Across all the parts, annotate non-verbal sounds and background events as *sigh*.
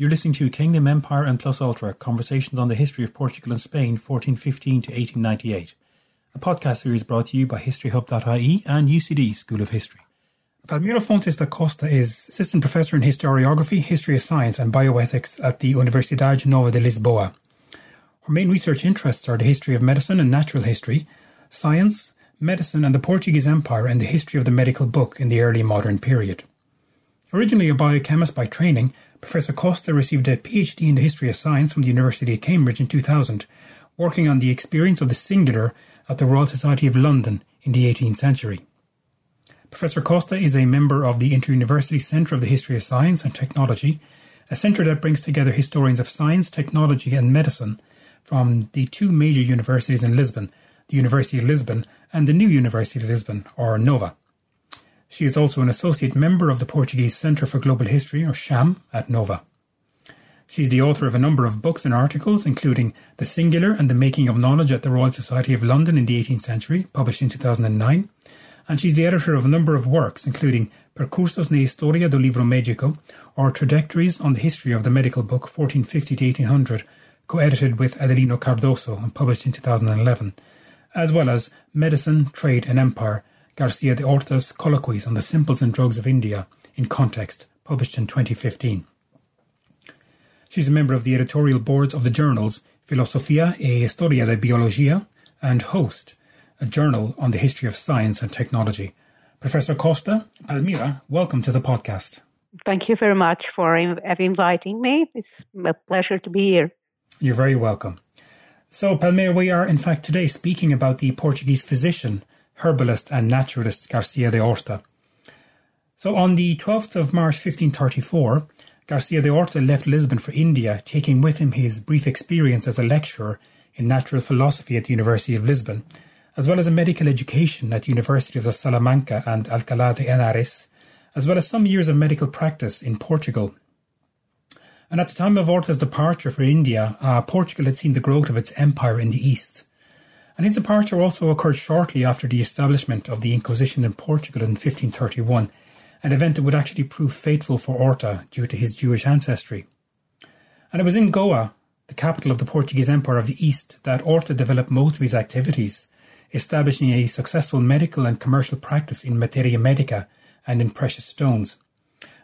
You're listening to Kingdom, Empire and Plus Ultra Conversations on the History of Portugal and Spain, 1415 to 1898. A podcast series brought to you by historyhub.ie and UCD School of History. Palmira Fontes da Costa is Assistant Professor in Historiography, History of Science and Bioethics at the Universidade Nova de Lisboa. Her main research interests are the history of medicine and natural history, science, medicine and the Portuguese Empire and the history of the medical book in the early modern period. Originally a biochemist by training, Professor Costa received a PhD in the history of science from the University of Cambridge in 2000, working on the experience of the singular at the Royal Society of London in the 18th century. Professor Costa is a member of the Inter-University Centre of the History of Science and Technology, a centre that brings together historians of science, technology and medicine from the two major universities in Lisbon, the University of Lisbon and the New University of Lisbon, or NOVA. She is also an associate member of the Portuguese Centre for Global History, or CHAM, at NOVA. She's the author of a number of books and articles, including The Singular and the Making of Knowledge at the Royal Society of London in the 18th Century, published in 2009. And she's the editor of a number of works, including Percursos na Historia do Livro Médico, or Trajectories on the History of the Medical Book 1450 to 1800, co-edited with Adelino Cardoso and published in 2011, as well as Medicine, Trade and Empire, Garcia de Orta's Colloquies on the Simples and Drugs of India in Context, published in 2015. She's a member of the editorial boards of the journals Filosofia e Historia de Biologia and Host, a journal on the history of science and technology. Professor Costa, Palmira, welcome to the podcast. Thank you very much for uh, inviting me. It's a pleasure to be here. You're very welcome. So, Palmira, we are in fact today speaking about the Portuguese physician herbalist and naturalist Garcia de Orta. So on the 12th of March 1534, Garcia de Orta left Lisbon for India, taking with him his brief experience as a lecturer in natural philosophy at the University of Lisbon, as well as a medical education at the University of Salamanca and Alcalá de Henares, as well as some years of medical practice in Portugal. And at the time of Orta's departure for India, uh, Portugal had seen the growth of its empire in the east and his departure also occurred shortly after the establishment of the Inquisition in Portugal in 1531, an event that would actually prove fateful for Orta due to his Jewish ancestry. And it was in Goa, the capital of the Portuguese Empire of the East, that Orta developed most of his activities, establishing a successful medical and commercial practice in materia medica and in precious stones.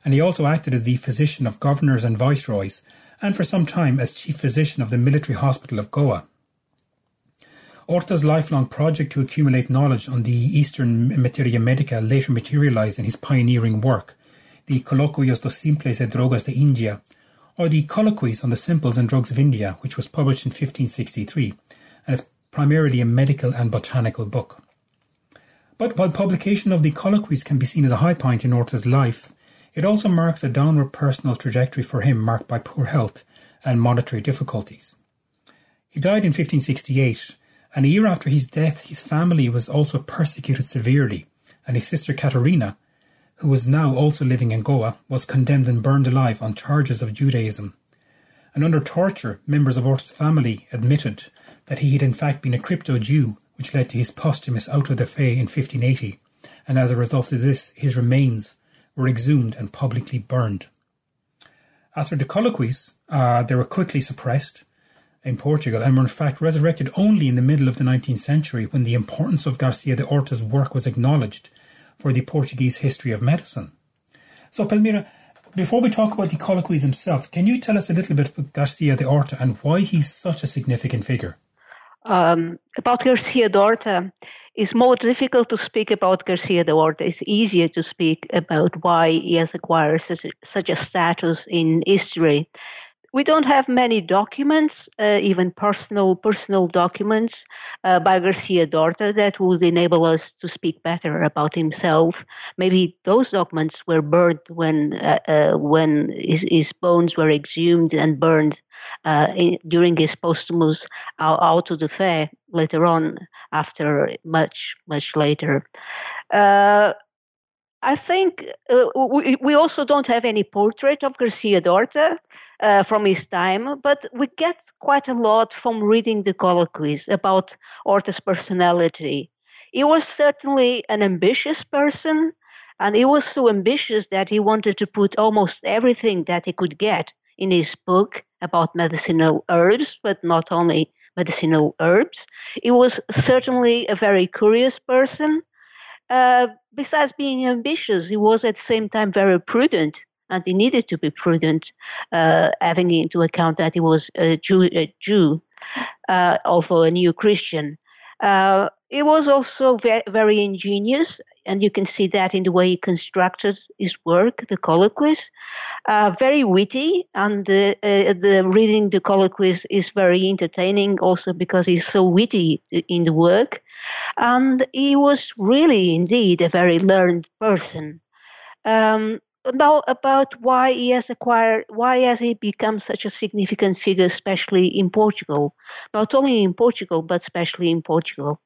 And he also acted as the physician of governors and viceroys, and for some time as chief physician of the military hospital of Goa. Orta's lifelong project to accumulate knowledge on the Eastern materia medica later materialized in his pioneering work, the Colloquios dos Simples e Drogas de India, or the Colloquies on the Simples and Drugs of India, which was published in 1563, and it's primarily a medical and botanical book. But while publication of the Colloquies can be seen as a high point in Orta's life, it also marks a downward personal trajectory for him marked by poor health and monetary difficulties. He died in 1568 and a year after his death, his family was also persecuted severely, and his sister Caterina, who was now also living in Goa, was condemned and burned alive on charges of Judaism. And under torture, members of Orta's family admitted that he had in fact been a crypto Jew, which led to his posthumous auto de fe in 1580, and as a result of this, his remains were exhumed and publicly burned. As for the colloquies, uh, they were quickly suppressed, in Portugal and were in fact resurrected only in the middle of the 19th century when the importance of Garcia de Orta's work was acknowledged for the Portuguese history of medicine. So, Palmira, before we talk about the colloquies himself, can you tell us a little bit about Garcia de Orta and why he's such a significant figure? Um, about Garcia de Orta, it's more difficult to speak about Garcia de Orta. It's easier to speak about why he has acquired such a, such a status in history we don't have many documents, uh, even personal personal documents uh, by Garcia de Orta that would enable us to speak better about himself. Maybe those documents were burned when uh, uh when his, his, bones were exhumed and burned uh, in, during his posthumous auto de fe later on, after much much later. I think uh, we, we also don't have any portrait of Garcia de Orta uh, from his time, but we get quite a lot from reading the colloquies about Orta's personality. He was certainly an ambitious person, and he was so ambitious that he wanted to put almost everything that he could get in his book about medicinal herbs, but not only medicinal herbs. He was certainly a very curious person. Uh, besides being ambitious, he was at the same time very prudent, and he needed to be prudent, uh, having into account that he was a Jew, a Jew uh, although a new Christian. Uh, he was also very, very ingenious and you can see that in the way he constructed his work, the colloquies. Uh, very witty, and uh, the reading the colloquies is very entertaining also because he's so witty in the work. And he was really indeed a very learned person. Um, now about why he has acquired, why has he become such a significant figure, especially in Portugal? Not only in Portugal, but especially in Portugal.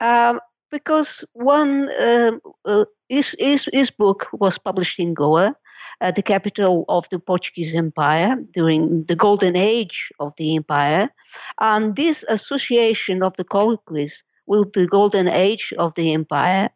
Um, because one uh, uh, his, his, his book was published in Goa, uh, the capital of the Portuguese Empire during the golden age of the empire, and this association of the colloquies with the golden age of the empire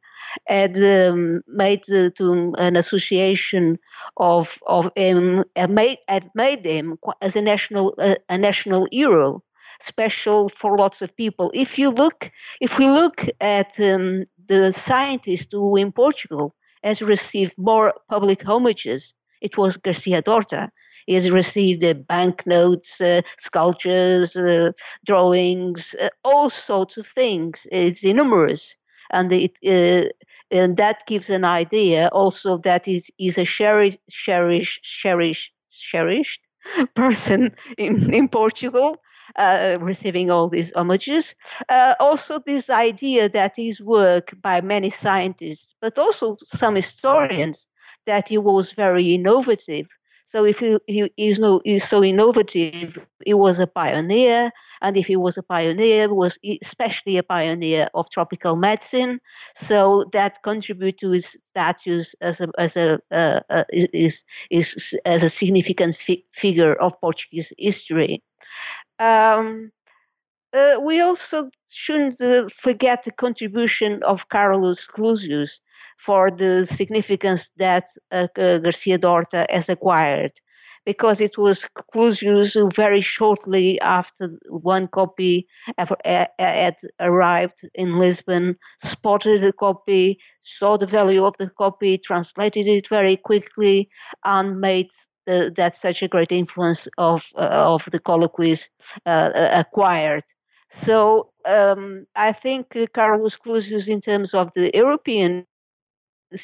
had um, made uh, to an association of of him had made, had made him as a national uh, a national hero special for lots of people. If you look, if we look at um, the scientist who in Portugal has received more public homages, it was Garcia Dorta. He has received uh, banknotes, uh, sculptures, uh, drawings, uh, all sorts of things. It's numerous, and it uh, and that gives an idea also that he's, he's a cherished, cherished, cherished, cherished *laughs* person in, in Portugal uh, receiving all these homages. Uh, also, this idea that his work by many scientists, but also some historians, that he was very innovative. So if he, he is no, is so innovative, he was a pioneer, and if he was a pioneer, was especially a pioneer of tropical medicine. So that contribute to his status as a as a uh, uh, is, is as a significant fi- figure of Portuguese history. Um, uh, we also shouldn't uh, forget the contribution of Carolus Clusius for the significance that uh, Garcia Dorta has acquired, because it was Clusius who very shortly after one copy had arrived in Lisbon, spotted the copy, saw the value of the copy, translated it very quickly, and made uh, that such a great influence of uh, of the colloquies uh, acquired. So um, I think Carolus Clusius, in terms of the European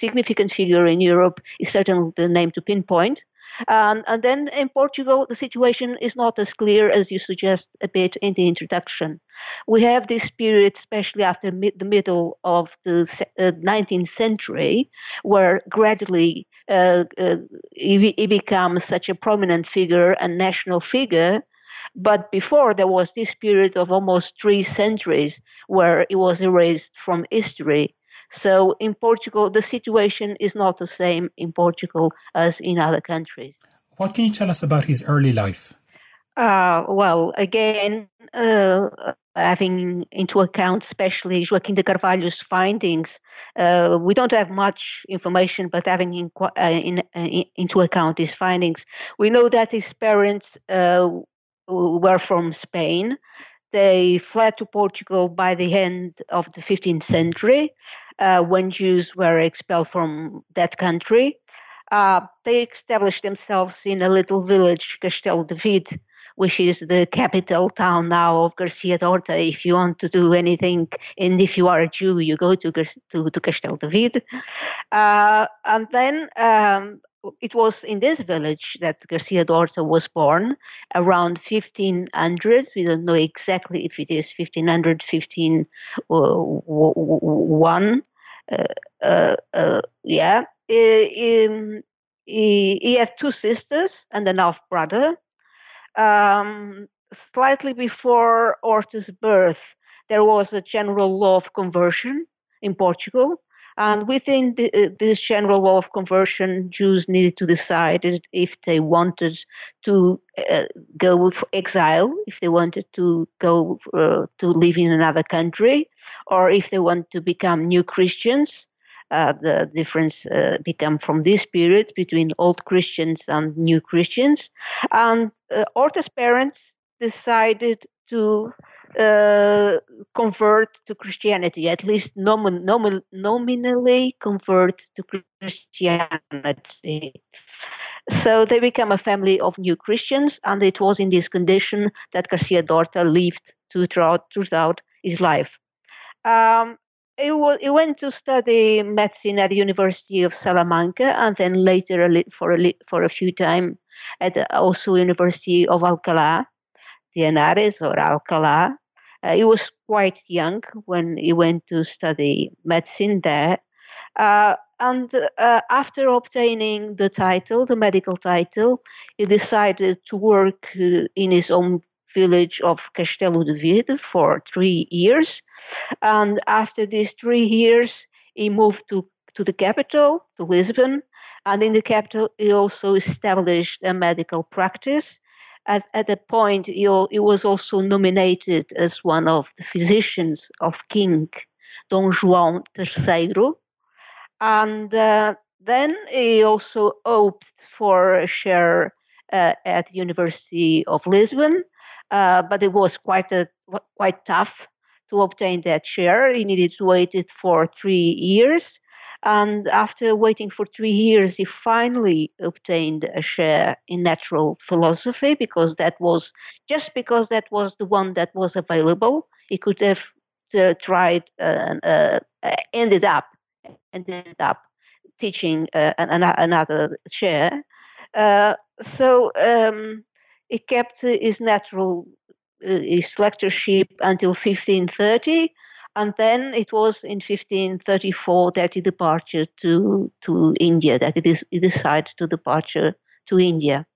significant figure in Europe, is certainly the name to pinpoint. Um, and then in Portugal, the situation is not as clear as you suggest a bit in the introduction. We have this period, especially after mid, the middle of the uh, 19th century, where gradually uh, uh, he, he becomes such a prominent figure and national figure. But before there was this period of almost three centuries where it was erased from history. So in Portugal, the situation is not the same in Portugal as in other countries. What can you tell us about his early life? Uh, well, again, uh, having into account especially Joaquim de Carvalho's findings, uh, we don't have much information, but having in, uh, in, uh, into account his findings, we know that his parents uh, were from Spain. They fled to Portugal by the end of the 15th century uh, when Jews were expelled from that country. Uh, they established themselves in a little village, Castelo de Vide, which is the capital town now of Garcia Dorta. If you want to do anything, and if you are a Jew, you go to to, to Castelo de Vide. Uh, and then um, it was in this village that Garcia Dorta was born around 1500. We don't know exactly if it is 1500, 1501. Uh, uh, uh, yeah. he, he had two sisters and an half brother. Um, slightly before Orta's birth, there was a general law of conversion in Portugal and within the, uh, this general law of conversion, Jews needed to decide if they wanted to uh, go for exile, if they wanted to go uh, to live in another country, or if they want to become new Christians. uh, the difference uh, become from this period between old Christians and new Christians. And Orta's parents decided to uh, convert to Christianity, at least nomin- nomin- nominally convert to Christianity. So they become a family of new Christians, and it was in this condition that Garcia Dorta lived throughout, throughout his life. Um, he, was, he, went to study medicine at the University of Salamanca, and then later for a, for a few time at the, also University of Alcalá, the or Alcalá. Uh, he was quite young when he went to study medicine there. Uh, and uh, after obtaining the title, the medical title, he decided to work uh, in his own village of Castelo de Vide for three years. And after these three years, he moved to, to the capital, to Lisbon. And in the capital, he also established a medical practice at, at that point, he, he was also nominated as one of the physicians of King Dom João III. And uh, then he also hoped for a share uh, at the University of Lisbon, uh, but it was quite a, quite tough to obtain that share. He needed to wait it for three years. And after waiting for three years, he finally obtained a share in natural philosophy because that was just because that was the one that was available. He could have uh, tried, uh, uh, ended up, ended up teaching uh, another chair. Uh, so um, he kept his natural uh, his lectureship until 1530 and then it was in 1534 that he departed to, to India, that he, he decided to departure to India.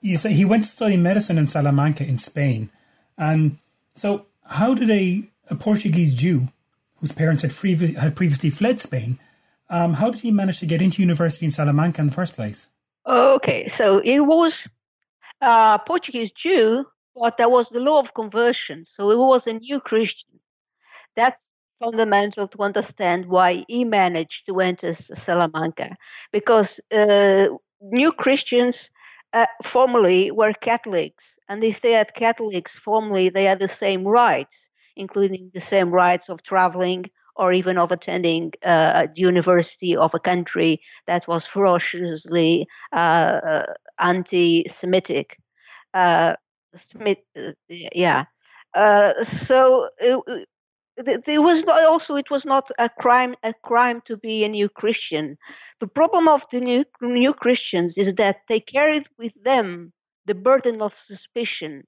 You say he went to study medicine in Salamanca in Spain. And so how did a, a Portuguese Jew whose parents had, free, had previously fled Spain, um, how did he manage to get into university in Salamanca in the first place? Okay, so he was a Portuguese Jew, but there was the law of conversion. So he was a new Christian. That's fundamental to understand why he managed to enter Salamanca, because uh, new Christians uh, formerly were Catholics, and if they had Catholics formerly, they had the same rights, including the same rights of traveling or even of attending uh, the university of a country that was ferociously uh, uh anti-Semitic. Uh, Smith, uh, yeah. so there was also it was not a crime a crime to be a new Christian. The problem of the new new Christians is that they carried with them the burden of suspicion,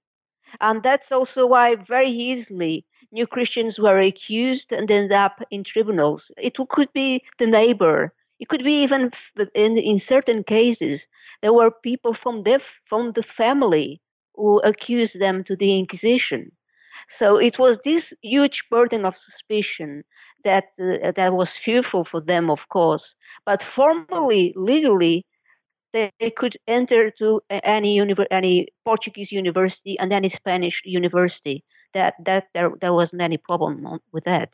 and that's also why very easily new Christians were accused and ended up in tribunals. It could be the neighbor. It could be even in in certain cases there were people from the from the family who accused them to the Inquisition. So it was this huge burden of suspicion that uh, that was fearful for them, of course. But formally, legally, they, they could enter to any any Portuguese university and any Spanish university. That that there there wasn't any problem with that.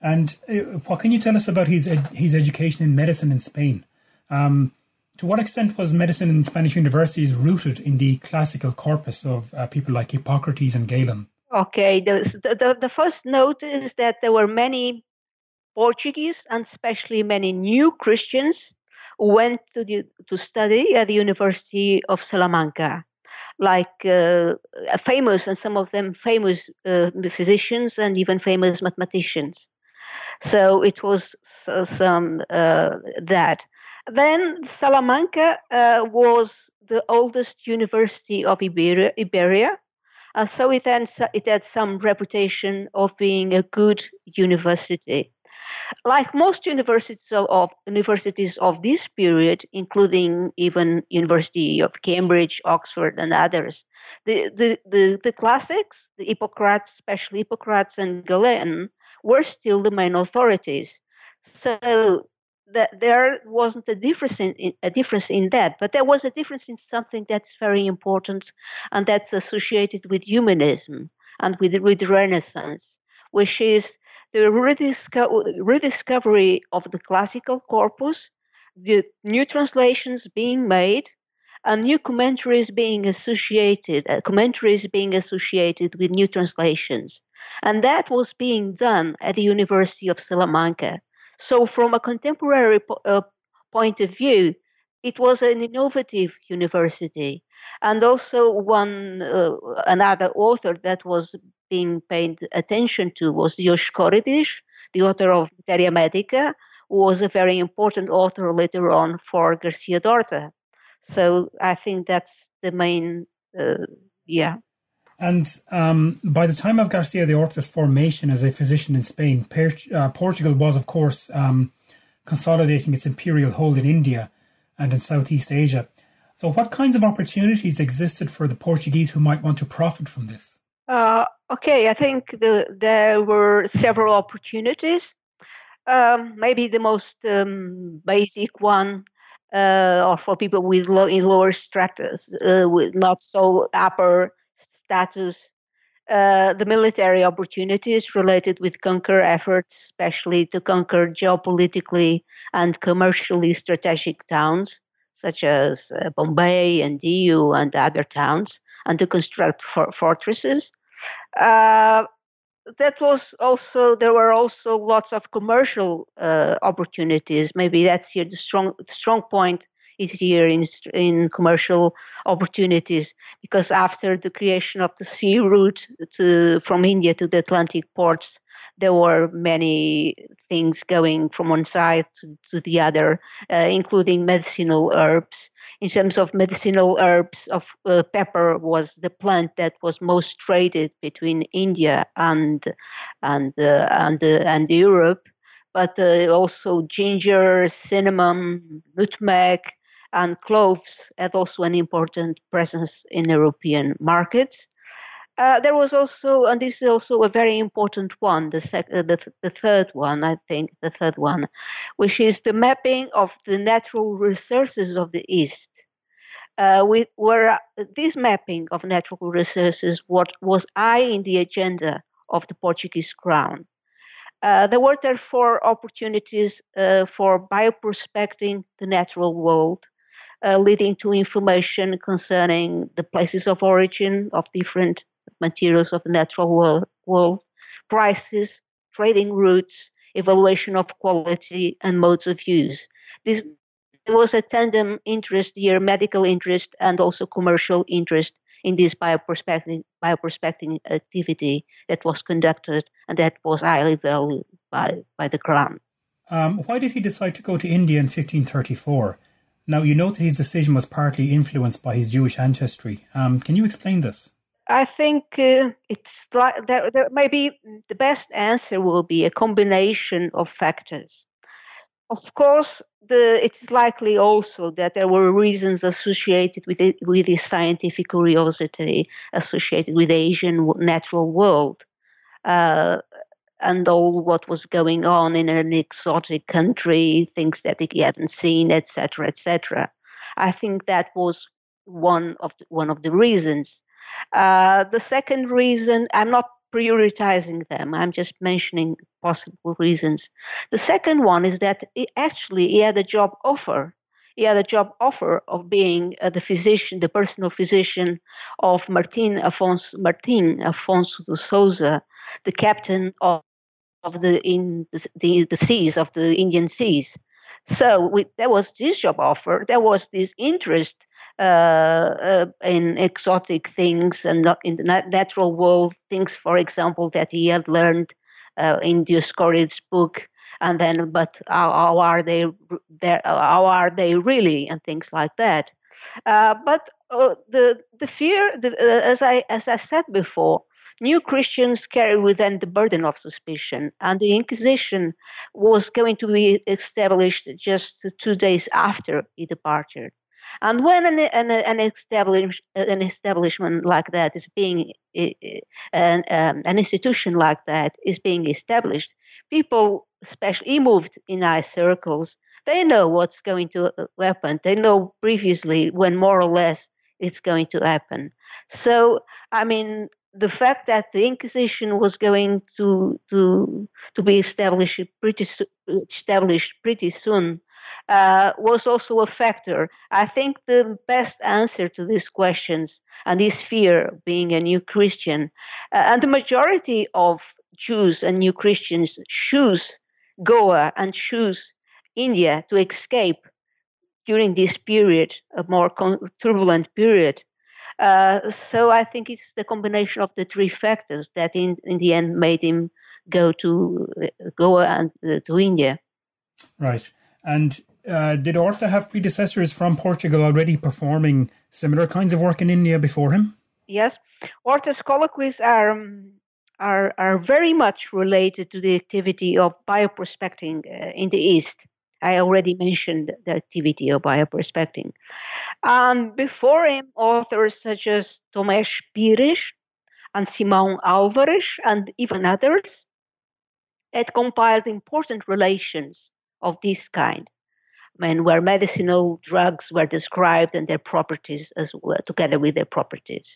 And uh, what can you tell us about his ed- his education in medicine in Spain? Um, to what extent was medicine in Spanish universities rooted in the classical corpus of uh, people like Hippocrates and Galen? Okay, the, the, the first note is that there were many Portuguese and especially many new Christians who went to, the, to study at the University of Salamanca, like uh, famous and some of them famous uh, physicians and even famous mathematicians. So it was uh, some that. Then Salamanca uh, was the oldest university of Iberia, Iberia uh, so it, ends, it had some reputation of being a good university. Like most universities of, of, universities of this period, including even University of Cambridge, Oxford, and others, the, the, the, the classics, the Hippocrates, especially Hippocrates and Galen, were still the main authorities. So that there wasn't a difference in, a difference in that, but there was a difference in something that's very important, and that's associated with humanism and with with Renaissance, which is the rediscovery of the classical corpus, the new translations being made, and new commentaries being associated, uh, commentaries being associated with new translations. And that was being done at the University of Salamanca. So, from a contemporary po- uh, point of view, it was an innovative university. And also, one uh, another author that was being paid attention to was Dioscorides, the author of Materia Medica, who was a very important author later on for Garcia Dorta. So I think that's the main, uh, yeah. And um, by the time of Garcia de Orta's formation as a physician in Spain, per- uh, Portugal was, of course, um, consolidating its imperial hold in India and in Southeast Asia. So, what kinds of opportunities existed for the Portuguese who might want to profit from this? Uh, okay, I think the, there were several opportunities. Um, maybe the most um, basic one, uh, or for people with low, in lower stratus, uh, with not so upper status, uh, the military opportunities related with conquer efforts, especially to conquer geopolitically and commercially strategic towns such as uh, Bombay and Diu and other towns, and to construct for- fortresses. Uh, that was also there were also lots of commercial uh, opportunities. Maybe that's here the strong strong point is here in in commercial opportunities. Because after the creation of the sea route to from India to the Atlantic ports, there were many things going from one side to, to the other, uh, including medicinal herbs. In terms of medicinal herbs, of uh, pepper was the plant that was most traded between India and and uh, and uh, and Europe, but uh, also ginger, cinnamon, nutmeg, and cloves had also an important presence in European markets. Uh, there was also, and this is also a very important one, the, sec- uh, the, the third one, I think, the third one, which is the mapping of the natural resources of the East uh, we, this mapping of natural resources what was high in the agenda of the Portuguese crown. Uh, there were therefore opportunities uh, for bioprospecting the natural world, uh, leading to information concerning the places of origin of different materials of the natural world, world prices, trading routes, evaluation of quality, and modes of use. This there was a tandem interest here, medical interest and also commercial interest in this bioprospecting, bioprospecting activity that was conducted and that was highly valued by, by the Crown. Um, why did he decide to go to India in 1534? Now, you note that his decision was partly influenced by his Jewish ancestry. Um, can you explain this? I think uh, it's like that, there maybe the best answer will be a combination of factors. Of course, the, it's likely also that there were reasons associated with it, with the scientific curiosity associated with the Asian natural world, uh, and all what was going on in an exotic country, things that he hadn't seen, etc., etc. I think that was one of the, one of the reasons. Uh, the second reason, I'm not prioritizing them. I'm just mentioning possible reasons. The second one is that he actually he had a job offer. He had a job offer of being uh, the physician, the personal physician of Martin Afonso Martin Afonso de Sousa, the captain of, of the in the, the, seas of the Indian seas. So we, there was this job offer. There was this interest uh, uh, in exotic things and in the natural world things, for example, that he had learned uh, in Dioscorides' book, and then, but how, how are they? How are they really? And things like that. Uh, but uh, the the fear, the, uh, as I as I said before, new Christians carry with them the burden of suspicion, and the Inquisition was going to be established just two days after he departed. And when an, an, an, establish, an establishment like that is being, an, um, an institution like that is being established, people, especially moved in high circles, they know what's going to uh, happen. They know previously when more or less it's going to happen. So, I mean, the fact that the Inquisition was going to to to be established pretty established pretty soon uh, was also a factor. I think the best answer to these questions and this fear of being a new Christian, uh, and the majority of Jews and new Christians choose Goa and choose India to escape during this period, a more turbulent period. Uh, so I think it's the combination of the three factors that in, in the end made him go to uh, Goa and uh, to India. Right. And uh, did Orta have predecessors from Portugal already performing similar kinds of work in India before him? Yes. Orta's colloquies are, um, are, are very much related to the activity of bioprospecting uh, in the East. I already mentioned the activity of bioprospecting. Um, before him, authors such as Tomás Pires and Simon Álvares and even others had compiled important relations of this kind. I mean, where medicinal drugs were described and their properties as well, together with their properties.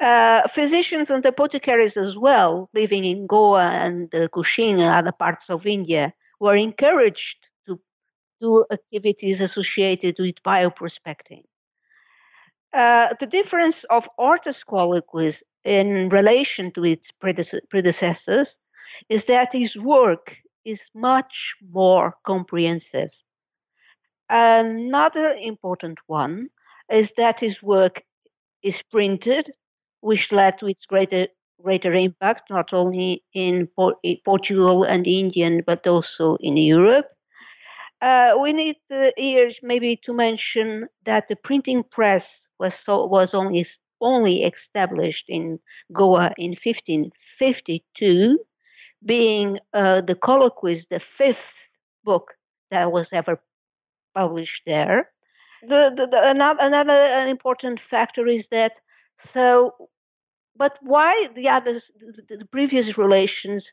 Uh, physicians and apothecaries as well, living in Goa and uh, Cochin and other parts of India, were encouraged to activities associated with bioprospecting. Uh, the difference of Orta's colloquies in relation to its predecessors is that his work is much more comprehensive. Another important one is that his work is printed, which led to its greater greater impact not only in Portugal and India but also in Europe. Uh, we need uh, here maybe to mention that the printing press was so, was only only established in Goa in 1552, being uh, the colloquies the fifth book that was ever published there. The, the, the, another, another important factor is that so, but why the others, the, the previous relations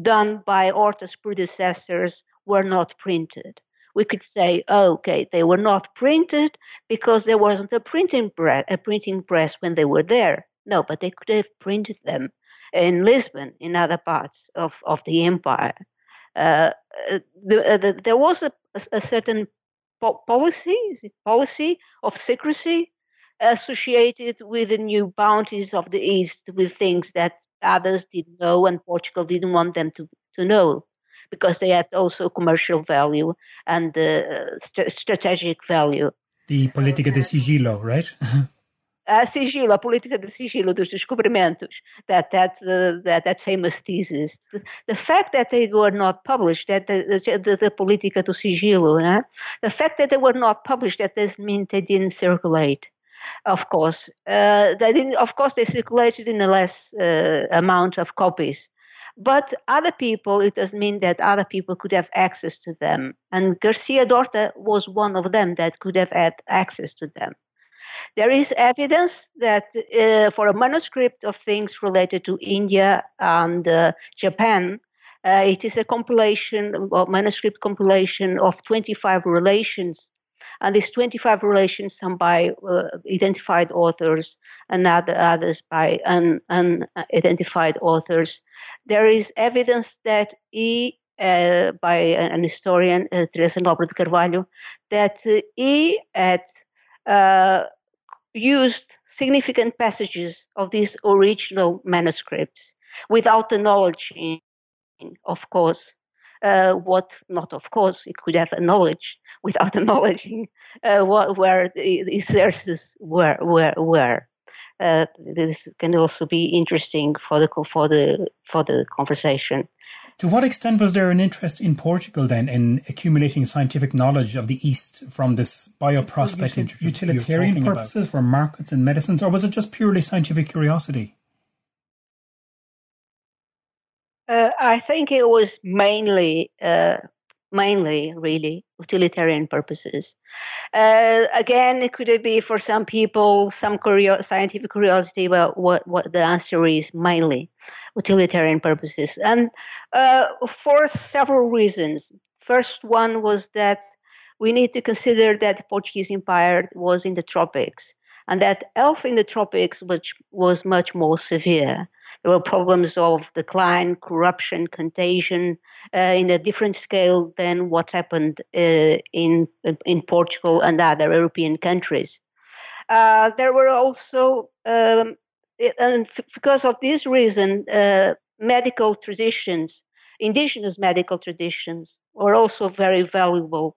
done by Orta's predecessors were not printed. We could say, oh, okay, they were not printed because there wasn't a printing press, a printing press when they were there. No, but they could have printed them in Lisbon, in other parts of, of the empire. Uh, uh the, uh, the, there was a, a certain po- policy policy of secrecy associated with the new bounties of the East, with things that others didn't know and Portugal didn't want them to, to know because they had also commercial value and uh, st- strategic value. The política de sigilo, right? a *laughs* sigilo, a política de sigilo dos descobrimentos, that that uh, that that famous thesis. The fact that they were not published, that the the, the política do sigilo, eh? the fact that they were not published, that doesn't mean they didn't circulate. Of course, uh, they didn't. Of course, they circulated in a less uh, amount of copies. But other people, it does mean that other people could have access to them. And Garcia Dorta was one of them that could have had access to them. There is evidence that uh, for a manuscript of things related to India and uh, Japan, uh, it is a compilation, a manuscript compilation of 25 relations and these 25 relations, some by uh, identified authors and other, others by unidentified authors. There is evidence that uh, by an historian, uh, Teresa Nobre de Carvalho, that uh, he had uh, used significant passages of these original manuscripts without the knowledge, of course, uh, what not of course it could have acknowledged *laughs* without acknowledging uh, what, where the, the sources were were were. Uh, this can also be interesting for the for the for the conversation. To what extent was there an interest in Portugal then in accumulating scientific knowledge of the East from this bioprospecting utilitarian purposes about? for markets and medicines, or was it just purely scientific curiosity? Uh, I think it was mainly, uh, mainly really utilitarian purposes. Uh, again, it could be for some people some curio- scientific curiosity, but what, what the answer is mainly utilitarian purposes, and uh, for several reasons. First one was that we need to consider that the Portuguese Empire was in the tropics. and that health in the tropics which was much more severe. There were problems of decline, corruption, contagion uh, in a different scale than what happened uh, in in Portugal and other European countries. Uh, there were also, um, and because of this reason, uh, medical traditions, indigenous medical traditions, were also very valuable,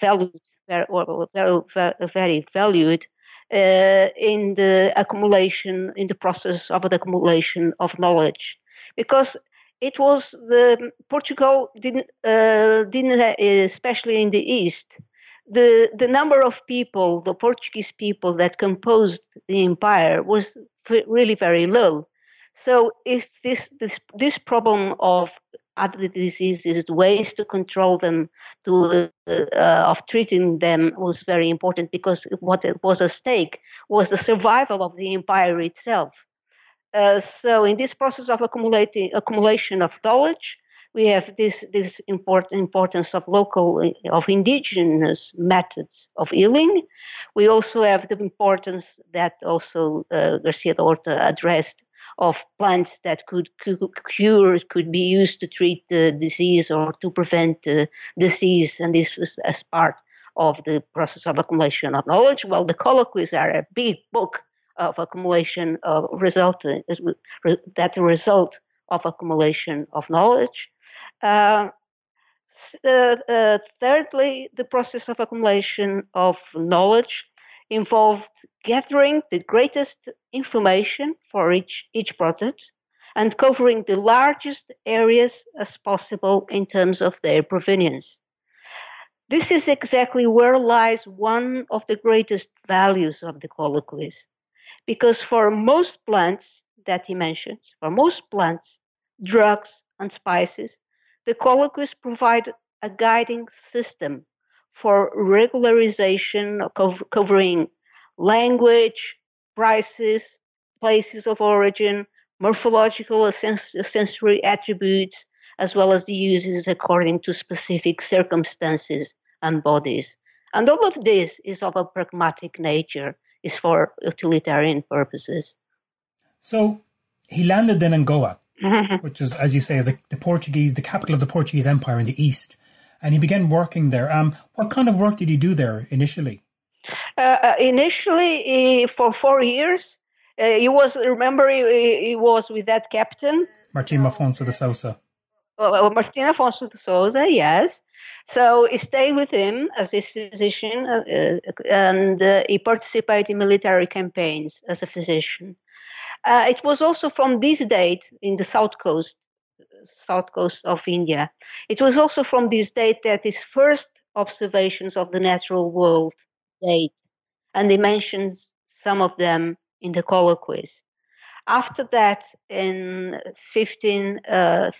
valued, very, very, very valued uh, in the accumulation, in the process of the accumulation of knowledge, because it was the Portugal didn't uh, didn't especially in the east the the number of people, the Portuguese people that composed the empire was really very low. So if this this this problem of other diseases, ways to control them, to uh, of treating them was very important because what was at stake was the survival of the empire itself. Uh, so in this process of accumulating accumulation of knowledge, we have this this important importance of local of indigenous methods of healing. We also have the importance that also uh, Garcia Orta addressed of plants that could, cure, could be used to treat the disease or to prevent the disease, and this was as part of the process of accumulation of knowledge. Well, the colloquies are a big book of accumulation of result that result of accumulation of knowledge. Uh, uh, thirdly, the process of accumulation of knowledge involved gathering the greatest information for each, each product and covering the largest areas as possible in terms of their provenience. This is exactly where lies one of the greatest values of the colloquies, because for most plants that he mentions, for most plants, drugs, and spices, the colloquies provide a guiding system for regularization covering language, prices, places of origin, morphological and sensory attributes, as well as the uses according to specific circumstances and bodies. And all of this is of a pragmatic nature, is for utilitarian purposes. So he landed then in Goa. *laughs* which is, as you say, is the Portuguese, the capital of the Portuguese Empire in the east. And he began working there. Um, what kind of work did he do there initially? Uh, uh initially, for four years, uh, he was. Remember, he, he, was with that captain, Martin Afonso de Sousa. Uh, Martin Afonso de Sousa, yes. So he stayed with him as his physician, uh, uh and he participated in military campaigns as a physician. Uh, it was also from this date in the south coast, south coast of India. It was also from this date that his first observations of the natural world date, and he mentions some of them in the colloquies. After that, in 1538, uh,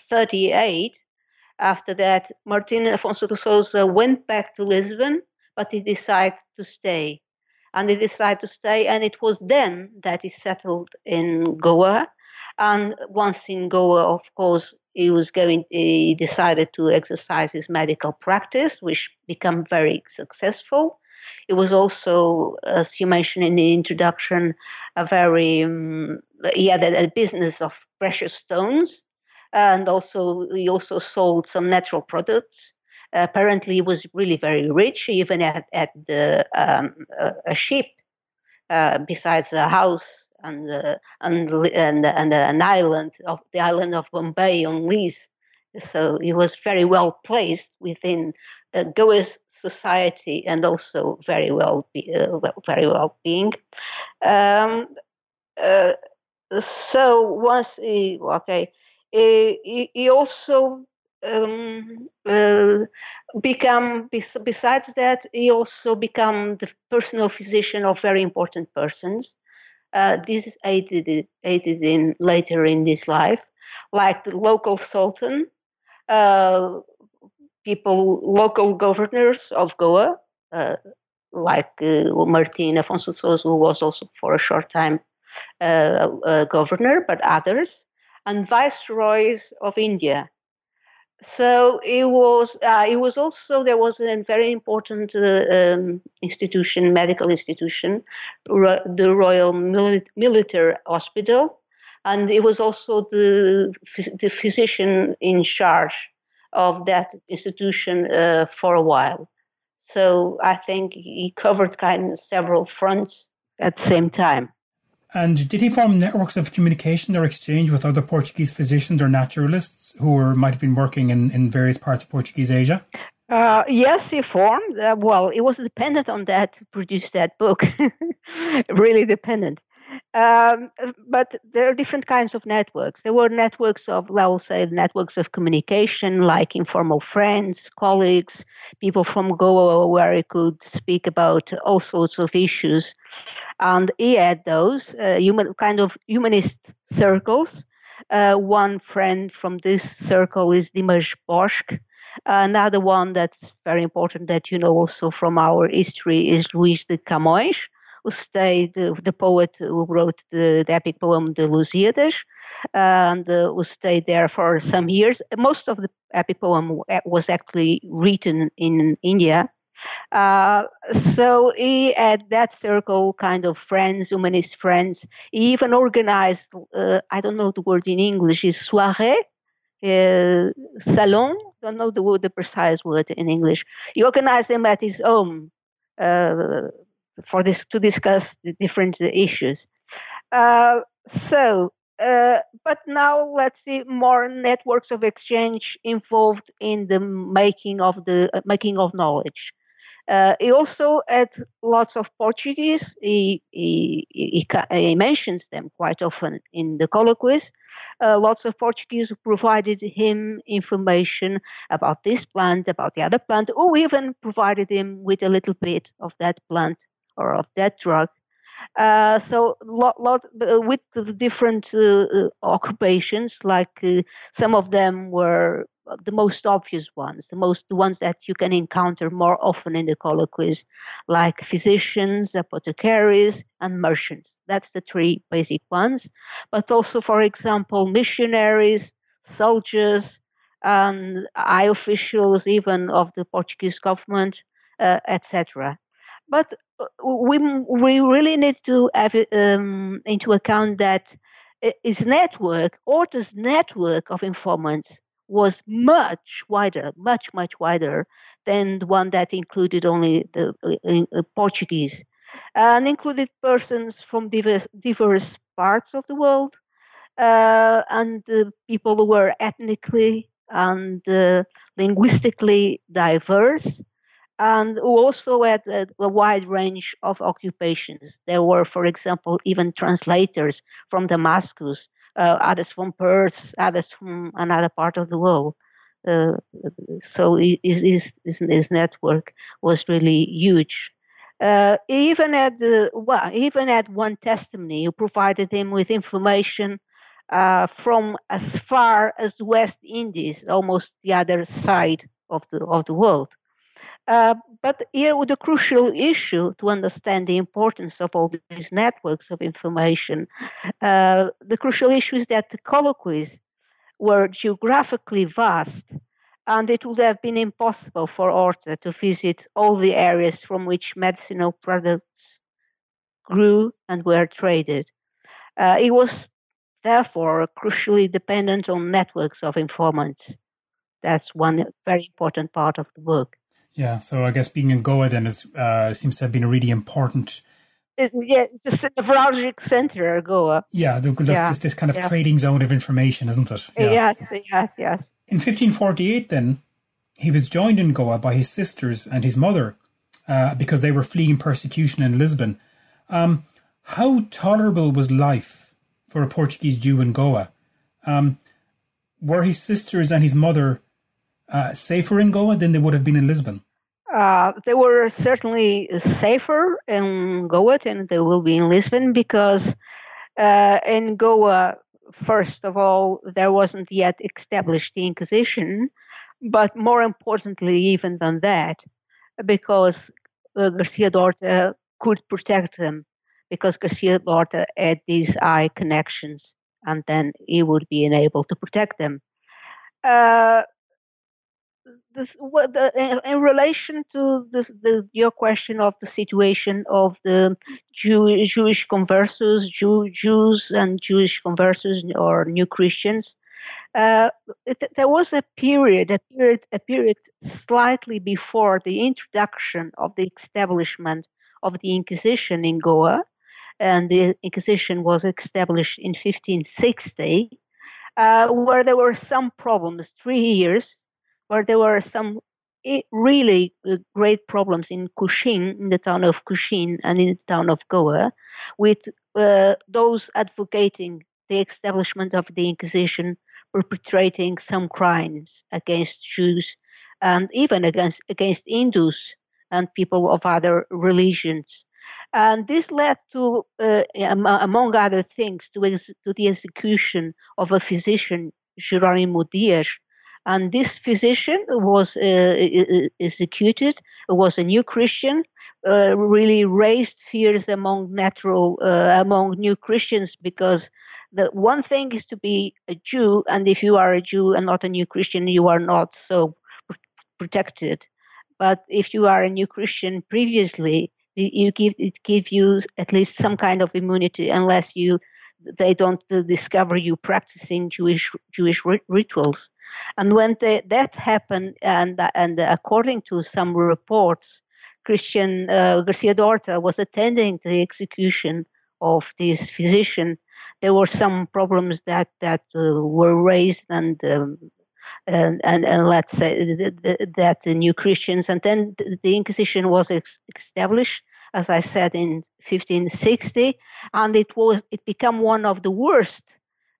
after that, Martin Afonso de Sousa went back to Lisbon, but he decided to stay and he decided to stay. And it was then that he settled in Goa. And once in Goa, of course, he was going. He decided to exercise his medical practice, which became very successful. It was also, as you mentioned in the introduction, a very um, he had a, a business of precious stones, and also he also sold some natural products apparently he was really very rich. He even had, had the, um, a, a, ship uh, besides a house and, uh, and, and, and an island of the island of Bombay on lease. So he was very well placed within uh, Goa's society and also very well, be, uh, very well being. Um, uh, so once he okay, he, he also um, uh, become besides that he also become the personal physician of very important persons uh, this aided aided in later in his life like the local sultan uh, people local governors of goa uh, like uh, martin afonso sousa who was also for a short time uh, governor but others and viceroys of india So it was. Uh, it was also there was a very important uh, um, institution, medical institution, ro- the Royal Mil- Military Hospital, and it was also the the physician in charge of that institution uh, for a while. So I think he covered kind of several fronts at the same time. And did he form networks of communication or exchange with other Portuguese physicians or naturalists who were, might have been working in, in various parts of Portuguese Asia? Uh, yes, he formed. Uh, well, it was dependent on that to produce that book. *laughs* really dependent. Um, but there are different kinds of networks. There were networks of, I will say, networks of communication, like informal friends, colleagues, people from Goa, where he could speak about all sorts of issues. And he had those uh, human kind of humanist circles. Uh, one friend from this circle is Dimas Bosque. Another one that's very important that you know also from our history is Luís de Camões stayed, the poet who wrote the, the epic poem The Lusíadas, and uh, who stayed there for some years. Most of the epic poem was actually written in India. Uh, so he had that circle kind of friends, humanist friends. He even organized, uh, I don't know the word in English, is soirée, uh, salon, don't know the word, the precise word in English. He organized them at his home. Uh, for this to discuss the different issues. Uh, so, uh, but now let's see more networks of exchange involved in the making of the uh, making of knowledge. Uh, he also had lots of Portuguese. He, he, he, he mentions them quite often in the colloquies. Uh, lots of Portuguese provided him information about this plant, about the other plant, or even provided him with a little bit of that plant or of that drug. Uh, so lot, lot uh, with the different uh, uh, occupations, like uh, some of them were the most obvious ones, the most the ones that you can encounter more often in the colloquies, like physicians, apothecaries, and merchants. That's the three basic ones. But also, for example, missionaries, soldiers, and high officials, even of the Portuguese government, uh, etc. But uh, we we really need to have um, into account that his network, Orta's network of informants, was much wider, much much wider than the one that included only the uh, uh Portuguese, and included persons from diverse, diverse parts of the world, uh, and uh, people who were ethnically and uh, linguistically diverse and also had a, a, wide range of occupations. There were, for example, even translators from Damascus, uh, others from Perth, others from another part of the world. Uh, so his, his, his, network was really huge. Uh, he even had uh, well, even had one testimony who provided him with information uh, from as far as West Indies, almost the other side of the of the world. Uh, but here, the crucial issue to understand the importance of all these networks of information, uh, the crucial issue is that the colloquies were geographically vast, and it would have been impossible for Orta to visit all the areas from which medicinal products grew and were traded. Uh, it was therefore crucially dependent on networks of informants. That's one very important part of the book. Yeah, so I guess being in Goa then is uh, seems to have been a really important. It, yeah, the neuralgic center, Goa. Yeah, the, the, yeah. This, this, kind of yeah. trading zone of information, isn't it? Yeah. Yes, yes, yes. In 1548, then he was joined in Goa by his sisters and his mother uh, because they were fleeing persecution in Lisbon. Um, how tolerable was life for a Portuguese Jew in Goa? Um, were his sisters and his mother uh, safer in Goa than they would have been in Lisbon? Uh, they were certainly safer in Goa than they will be in Lisbon because uh, in Goa, first of all, there wasn't yet established the Inquisition, but more importantly, even than that, because uh, Garcia de Orta could protect them, because Garcia de Orta had these high connections, and then he would be enabled to protect them. This, the, in, relation to the, your question of the situation of the Jew, Jewish conversos, Jew, Jews and Jewish conversos or new Christians, uh, it, there was a period, a period, a period slightly before the introduction of the establishment of the Inquisition in Goa, and the Inquisition was established in 1560, uh, where there were some problems, three years, where there were some really uh, great problems in Cochin, in the town of Cochin and in the town of Goa, with uh, those advocating the establishment of the Inquisition perpetrating some crimes against Jews and even against against Hindus and people of other religions. And this led to, uh, among other things, to, ex- to, the execution of a physician, Jerónimo Dias. And this physician was uh, executed, was a new Christian, uh, really raised fears among natural, uh, among new Christians because the one thing is to be a Jew, and if you are a Jew and not a new Christian, you are not so protected. But if you are a new Christian previously, you give it give you at least some kind of immunity unless you they don't discover you practicing Jewish Jewish rituals. And when the, that happened, and and according to some reports, Christian uh, Garcia de Orta was attending the execution of this physician. There were some problems that that uh, were raised, and um, and, and, and let's say that the new Christians, and then the Inquisition was established, as I said, in 1560, and it was it became one of the worst,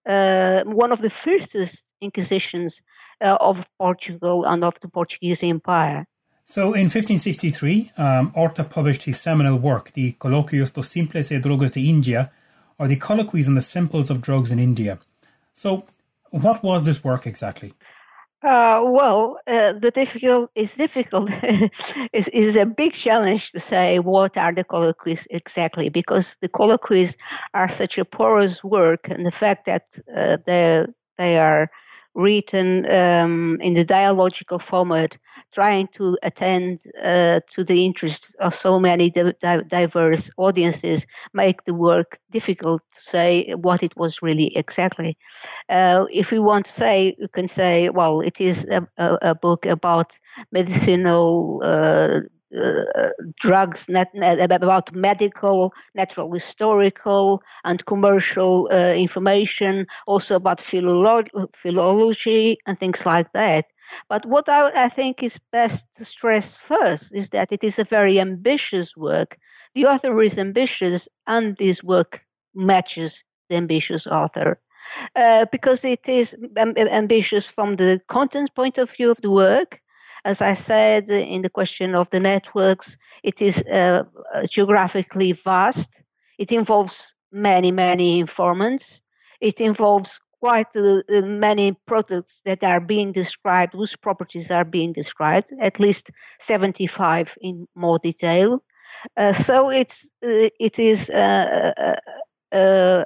uh, one of the fiercest Inquisitions uh, of Portugal and of the Portuguese Empire. So in 1563, um, Orta published his seminal work, the Colloquios dos Simples e Drogas de India, or the Colloquies on the Simples of Drugs in India. So, what was this work exactly? Uh, well, uh, the difficult is difficult. *laughs* is is a big challenge to say what are the colloquies exactly because the colloquies are such a porous work, and the fact that uh, they they are written um, in the dialogical format, trying to attend uh, to the interests of so many di- diverse audiences, make the work difficult to say what it was really exactly. Uh, if we want to say, you can say, well, it is a, a, a book about medicinal uh, uh, drugs, net, net, about medical, natural historical, and commercial uh, information, also about philolo- philology and things like that. But what I, I, think is best to stress first is that it is a very ambitious work. The author is ambitious, and this work matches the ambitious author. Uh, because it is ambitious from the content point of view of the work, as I said in the question of the networks, it is uh, geographically vast. It involves many, many informants. It involves quite uh, many products that are being described, whose properties are being described, at least 75 in more detail. Uh, so it's, uh, it is uh, uh,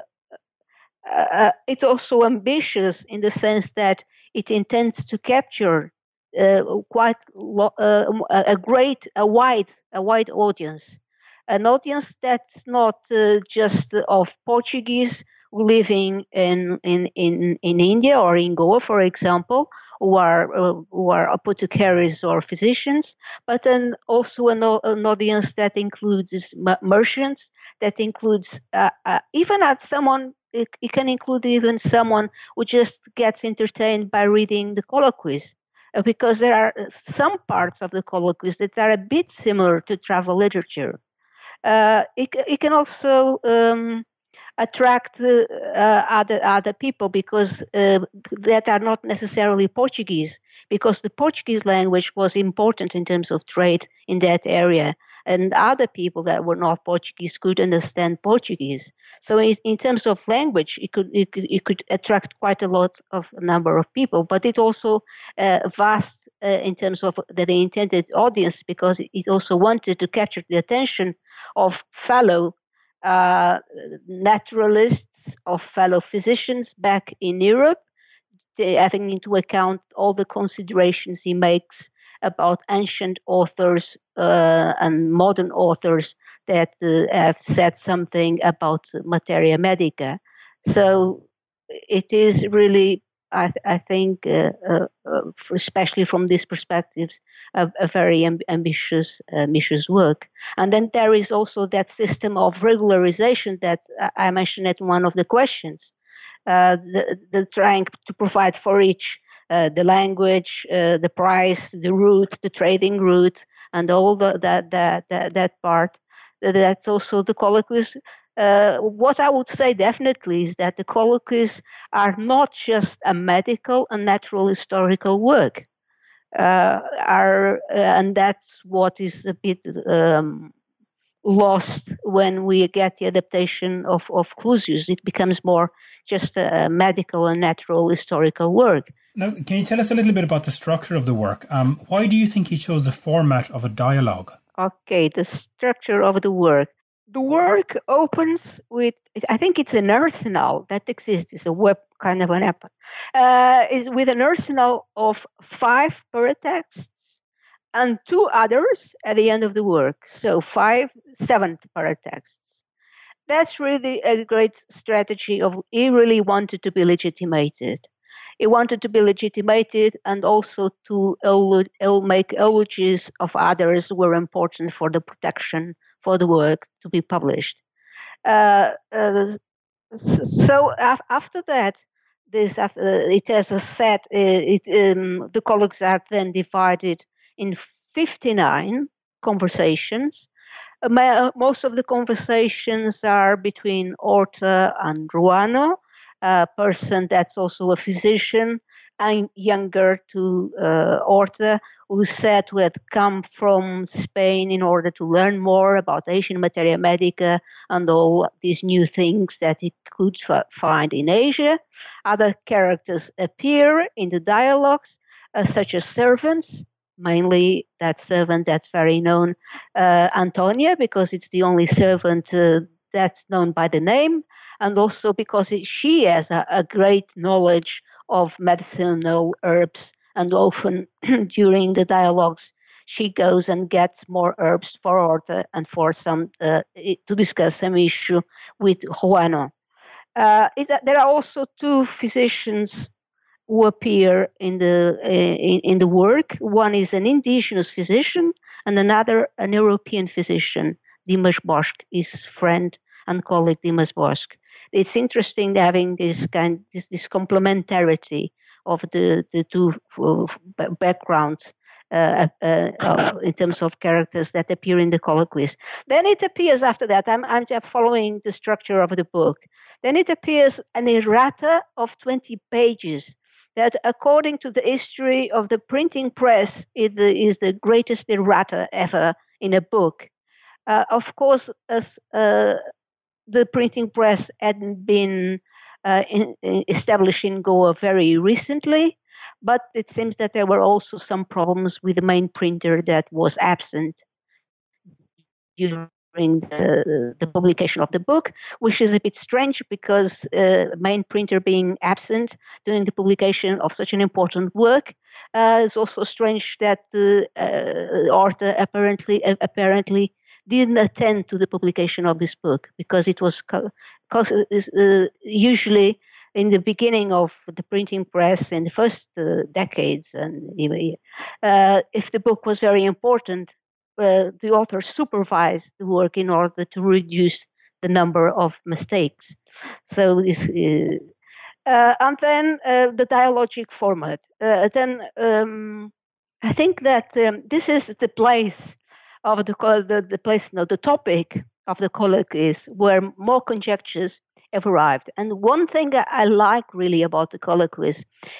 it's also ambitious in the sense that it intends to capture uh, quite lo- uh, a great, a wide, a wide audience, an audience that's not uh, just of Portuguese living in, in, in, in India or in Goa, for example, who are uh, who are apothecaries or physicians, but then also an, an audience that includes merchants, that includes uh, uh, even at someone. It, it, can include even someone who just gets entertained by reading the colloquies uh, because there are some parts of the colloquies that are a bit similar to travel literature. Uh, it, it, can also um, attract uh, uh, other other people because uh, that are not necessarily Portuguese, because the Portuguese language was important in terms of trade in that area and other people that were not Portuguese could understand Portuguese. So in, in terms of language, it could, it could, it could attract quite a lot of number of people, but it also uh, vast uh, in terms of the intended audience because it also wanted to capture the attention of fellow uh, naturalists, of fellow physicians back in Europe, having into account all the considerations he makes about ancient authors uh, and modern authors that uh, have said something about materia medica. So it is really, I, I think, uh, uh especially from this perspective, a, a very amb- ambitious, ambitious work. And then there is also that system of regularization that I mentioned at one of the questions, uh, the, the trying to provide for each uh, the language, uh, the price, the route, the trading route, and all the, that, that, that, that part. That's also the colloquies uh, what I would say definitely is that the colloquies are not just a medical and natural historical work. Uh, are uh, and that's what is a bit um, lost when we get the adaptation of, of Clusius. It becomes more just a medical and natural historical work. Now, can you tell us a little bit about the structure of the work? Um, why do you think he chose the format of a dialogue? Okay, the structure of the work the work opens with I think it's an arsenal that exists. It's a web kind of an app. Uh, is with an arsenal of five paratexts and two others at the end of the work. So five, seven paratexts. That's really a great strategy of he really wanted to be legitimated. He wanted to be legitimated and also to make eulogies of others were important for the protection for the work to be published. Uh, uh, so af- after that, this uh, it has a set. Uh, it, um, the colloquies are then divided in 59 conversations. Most of the conversations are between Orta and Ruano, a person that's also a physician and younger to uh, Orta, who said who had come from Spain in order to learn more about Asian materia medica and all these new things that he could f- find in Asia. Other characters appear in the dialogues, uh, such as servants, mainly that servant that's very known, uh, Antonia, because it's the only servant uh, that's known by the name, and also because it, she has a, a great knowledge of medicinal herbs, and often *clears throat* during the dialogues, she goes and gets more herbs for Orta and for some uh, to discuss some issue with Ruano. Uh, there are also two physicians who appear in the uh, in, in, the work. One is an indigenous physician, and another an European physician, Dimas Bosch, his friend and colleague Dimas Bosch it's interesting having this kind this, this complementarity of the the two backgrounds uh, uh, uh, in terms of characters that appear in the colloquies. Then it appears after that, I'm, I'm just following the structure of the book. Then it appears an errata of 20 pages that, according to the history of the printing press, is the, the greatest errata ever in a book. Uh, of course, as, uh, the printing press hadn't been uh, in, in established in Goa very recently, but it seems that there were also some problems with the main printer that was absent during the, the publication of the book, which is a bit strange because uh, main printer being absent during the publication of such an important work. Uh, it's also strange that the uh, author apparently apparently didn't attend to the publication of this book because it was co- co- uh, usually in the beginning of the printing press in the first uh, decades and uh, if the book was very important uh, the author supervised the work in order to reduce the number of mistakes. So this uh, and then uh, the dialogic format. Then um, I think that um, this is the place of the, the, the place, no, the topic of the colloquy is where more conjectures have arrived. And one thing I like really about the colloquies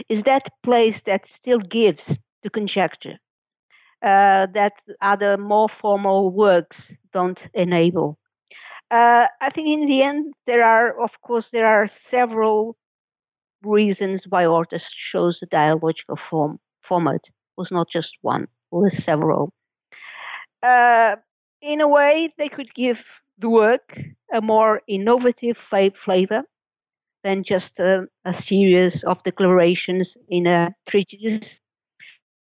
is that place that still gives the conjecture uh, that other more formal works don't enable. Uh, I think in the end, there are, of course, there are several reasons why artists chose the dialogical form format. It was not just one, it was several uh, in a way, they could give the work a more innovative flavor than just a, a series of declarations in a treatise.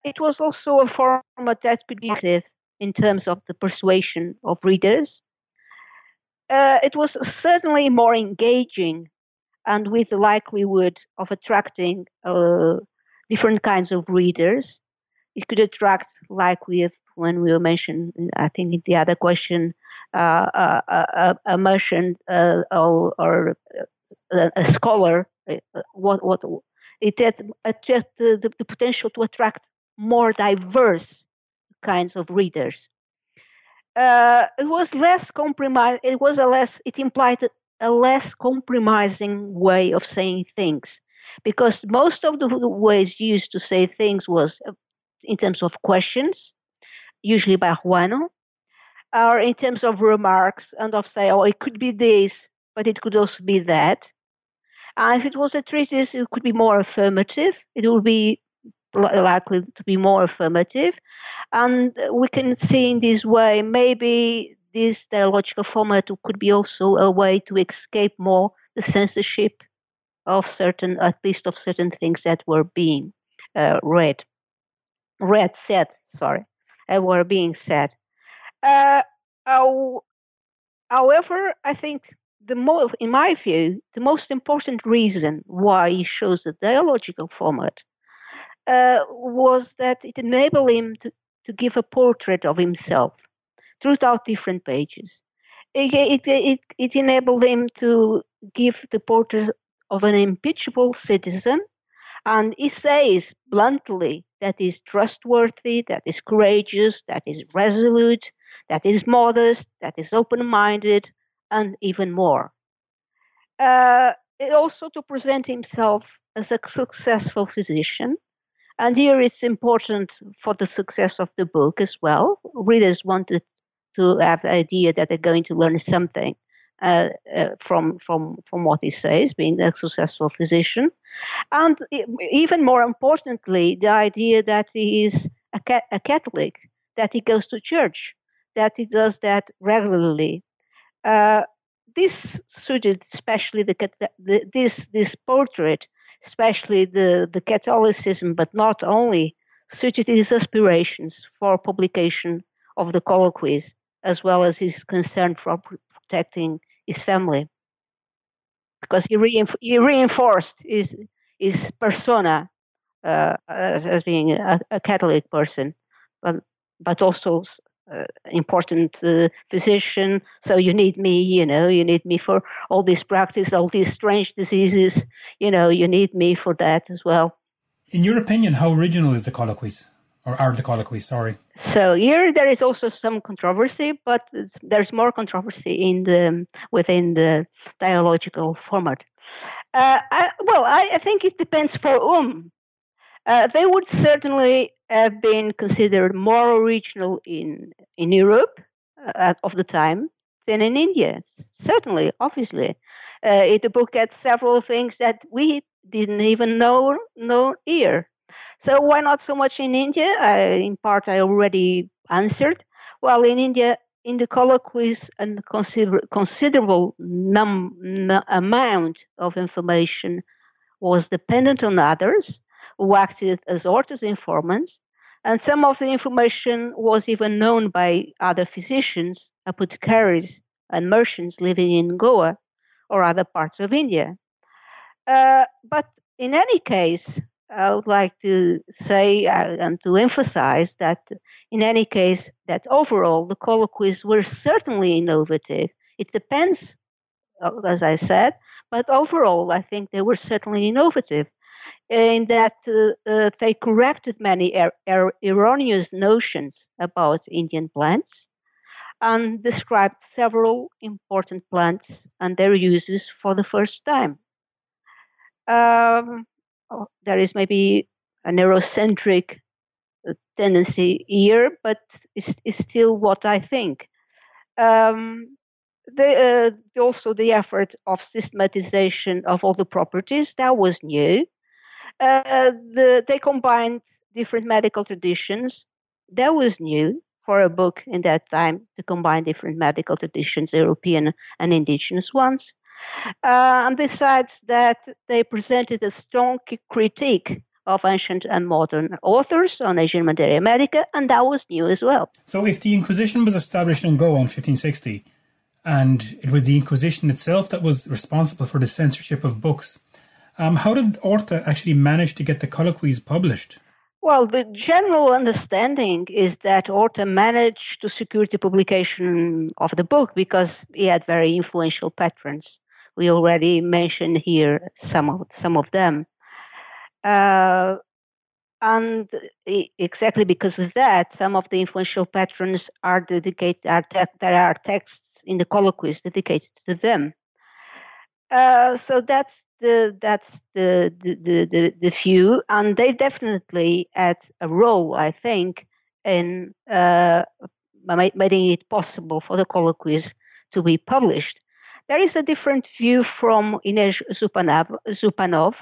It was also a format that could be active in terms of the persuasion of readers. Uh, it was certainly more engaging and with the likelihood of attracting uh, different kinds of readers. It could attract, like we have when we mentioned, I think in the other question, uh, uh, uh a, a merchant uh, or, or, a, scholar. what what it had just the, the potential to attract more diverse kinds of readers. Uh, it was less compromise. It was a less. It implied a less compromising way of saying things, because most of the ways used to say things was in terms of questions, usually by Ruano, or in terms of remarks and of say, oh, it could be this, but it could also be that. And if it was a treatise, it could be more affirmative. It would be likely to be more affirmative. And we can see in this way maybe this dialogical format could be also a way to escape more the censorship of certain, at least of certain things that were being uh, read, read, said, sorry, uh, were being said. Uh, however, I think the most, in my view, the most important reason why he chose the dialogical format uh, was that it enabled him to, to give a portrait of himself throughout different pages. It, it, it, it enabled him to give the portrait of an impeachable citizen, and he says bluntly that that is trustworthy, that that is courageous, that that is resolute, that that is modest, that that is open minded, and even more. Uh, also to present himself as a successful physician and here it's important for the success of the book as well. Readers wanted to have the idea that they're going to learn something uh, uh, from from from what he says, being a successful physician, and even more importantly, the idea that he is a, ca- a Catholic, that he goes to church, that he does that regularly. Uh, this suited especially the, the, this this portrait especially the, the Catholicism, but not only, suited his aspirations for publication of the colloquies, as well as his concern for protecting his family. Because he, reinf- he reinforced his, his persona uh, as, as, being a, a, Catholic person, but, but also uh, important uh, physician. So you need me, you know, you need me for all this practice, all these strange diseases. You know, you need me for that as well. In your opinion, how original is the colloquies, or are the colloquies? Sorry. So here there is also some controversy, but there's more controversy in the within the dialogical format. Uh, I, well, I, I, think it depends for whom. Uh, they would certainly have been considered more original in in Europe uh, of the time than in India. Certainly, obviously, uh, it, the book had several things that we didn't even know know here. So why not so much in India? in part, I already answered. Well, in India, in the colloquies, a consider, considerable num, n- amount of information was dependent on others who acted as Orta's informants, and some of the information was even known by other physicians, apothecaries, and merchants living in Goa or other parts of India. Uh, but in any case, I would like to say uh, and to emphasize that in any case, that overall the colloquies were certainly innovative. It depends, uh, as I said, but overall I think they were certainly innovative in that uh, uh, they corrected many er- er- erroneous notions about Indian plants and described several important plants and their uses for the first time. Um, oh, there is maybe a Eurocentric uh, tendency here, but it's, it's, still what I think. Um, the, uh, also the effort of systematization of all the properties that was new the, they combined different medical traditions. That was new for a book in that time to combine different medical traditions, European and indigenous ones. Uh, and besides that, they presented a strong critique of ancient and modern authors on Asian materia medica, and that was new as well. So, if the Inquisition was established in Goa in 1560, and it was the Inquisition itself that was responsible for the censorship of books, um, how did Orta actually manage to get the colloquies published? Well, the general understanding is that Orta managed to secure the publication of the book because he had very influential patrons. We already mentioned here some of some of them. Uh, and exactly because of that, some of the influential patrons are dedicated, are te- there are texts in the colloquies dedicated to them. Uh, so that's the that's the the, the the view, and they definitely had a role, I think, in uh, making it possible for the colloquies to be published. There is a different view from Ines Zupanov, Zupanov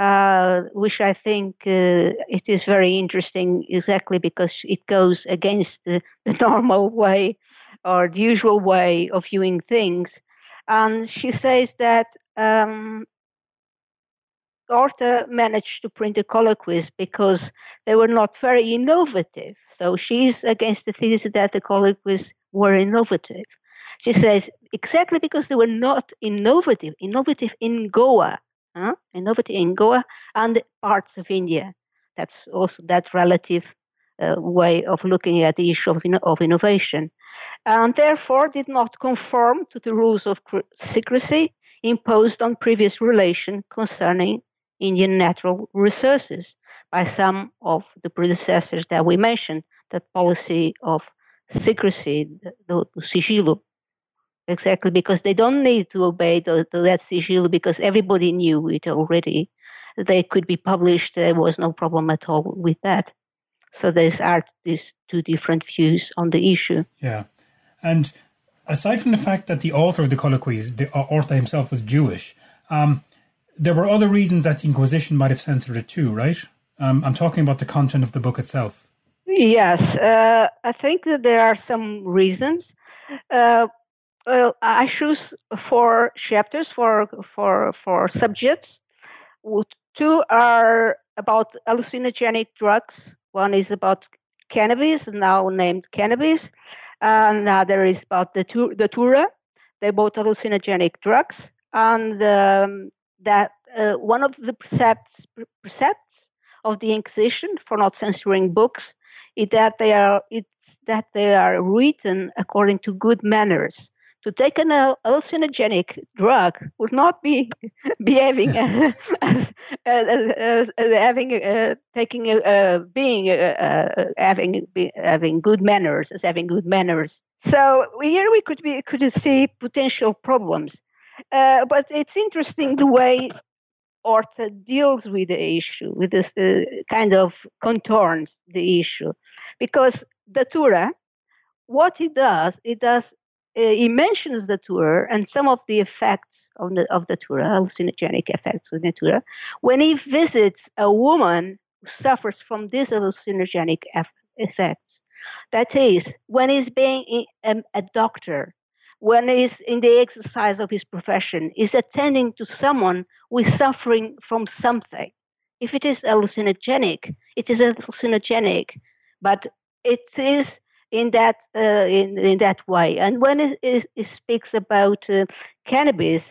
uh, which I think uh, it is very interesting exactly because it goes against the, the, normal way or the usual way of viewing things. And she says that um, Orta managed to print the colloquies because they were not very innovative. So she's against the thesis that the colloquies were innovative. She says exactly because they were not innovative, innovative in Goa, huh? innovative in Goa and parts of India. That's also that relative uh, way of looking at the issue of, of innovation, and therefore did not conform to the rules of secrecy imposed on previous relation concerning Indian natural resources by some of the predecessors that we mentioned, that policy of secrecy, the, the sigilo, exactly because they don't need to obey the, the that sigil because everybody knew it already. They could be published. There was no problem at all with that. So there's are these two different views on the issue. Yeah, and aside from the fact that the author of the colloquies, the author himself, was Jewish, um, there were other reasons that the Inquisition might have censored it too, right? Um, I'm talking about the content of the book itself. Yes, uh, I think that there are some reasons. Uh, well, I choose four chapters for for for subjects. Two are about hallucinogenic drugs. One is about cannabis, now named cannabis. Another is about the datura. They're both hallucinogenic drugs, and um, that uh, one of the precepts precepts of the Inquisition for not censoring books is that they are it's that they are written according to good manners to take an hallucinogenic drug would not be *laughs* behaving *laughs* as, as, as, having uh, taking uh, being uh, having be, having good manners as having good manners. So here we could be could see potential problems, uh, but it's interesting the way Orta deals with the issue, with this uh, kind of contorns the issue, because datura, what he does, it does Uh, he mentions datura and some of the effects of the, of datura, hallucinogenic effects of datura, when he visits a woman who suffers from these hallucinogenic effects. That is, when he's being a, um, a doctor, when he's in the exercise of his profession, is attending to someone who is suffering from something. If it is hallucinogenic, it is hallucinogenic, but it is in that uh, in, in that way. And when it, it, it speaks about uh, cannabis,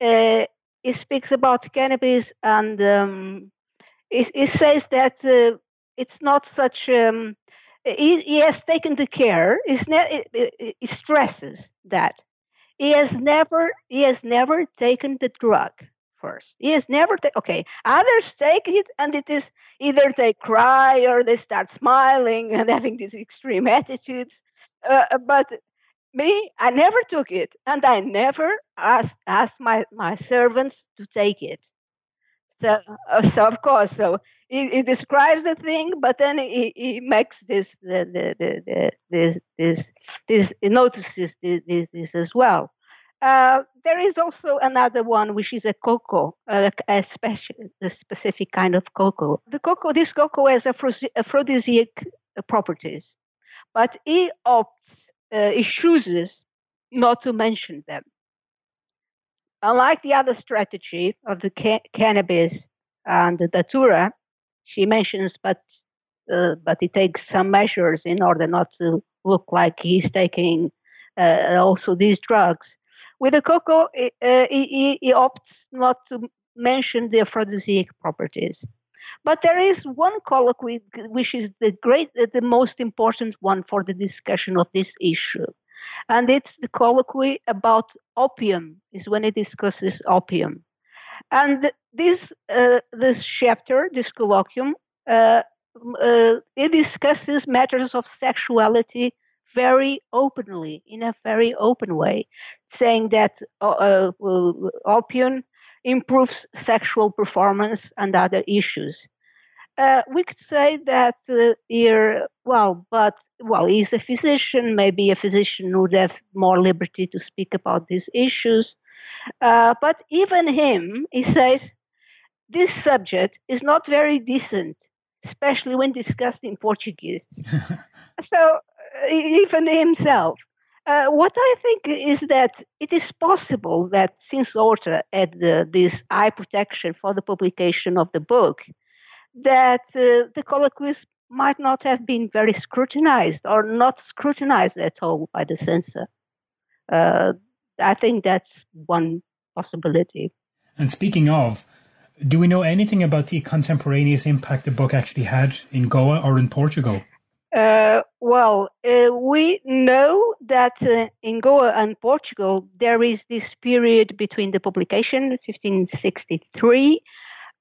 uh, it speaks about cannabis, and um, it, it, says that uh, it's not such. Um, he, he, has taken the care. Ne- it, it, stresses that he has never he has never taken the drug first. Has never taken. Okay, others take it, and it is either they cry or they start smiling *laughs* and having these extreme attitudes. Uh, uh, but me, I never took it, and I never asked asked my my servants to take it. So, uh, so of course, so he, he, describes the thing, but then he, he makes this the, the, the, the this this this he notices this, this, this as well. Uh, there is also another one, which is a cocoa, uh, a, special, a specific kind of cocoa. The cocoa, this cocoa has aphrodisiac properties, but he opts, uh, he chooses not to mention them. Unlike the other strategy of the ca- cannabis and the datura, she mentions, but uh, but he takes some measures in order not to look like he's taking also these drugs. With the cocoa, uh, he, he, opts not to mention the aphrodisiac properties. But there is one colloquy which is the great, the most important one for the discussion of this issue, and it's the colloquy about opium. Is when it discusses opium, and this uh, this chapter, this colloquium, uh, uh, it discusses matters of sexuality very openly, in a very open way, saying that uh, uh, opium improves sexual performance and other issues. Uh, we could say that uh, here, well, but well, he's a physician. Maybe a physician would have more liberty to speak about these issues. Uh, but even him, he says, this subject is not very decent, especially when discussed in Portuguese. *laughs* so even himself. Uh, what I think is that it is possible that since Orta had the, this eye protection for the publication of the book, that uh, the colloquies might not have been very scrutinized or not scrutinized at all by the censor. Uh, I think that's one possibility. And speaking of, do we know anything about the contemporaneous impact the book actually had in Goa or in Portugal? Uh, well, uh, we know that uh, in Goa and Portugal there is this period between the publication, 1563,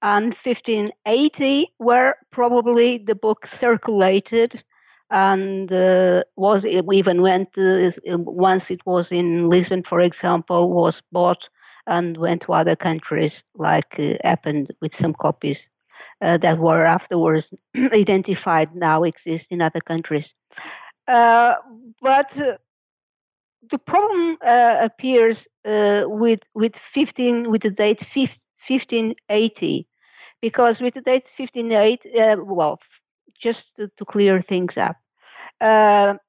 and 1580, where probably the book circulated and uh, was even went uh, once it was in Lisbon, for example, was bought and went to other countries, like uh, happened with some copies uh, that were afterwards *clears throat* identified now exist in other countries. Uh, but uh, the problem uh, appears uh, with with 15 with the date 1580 because with the date 1580 uh, well just to, to, clear things up the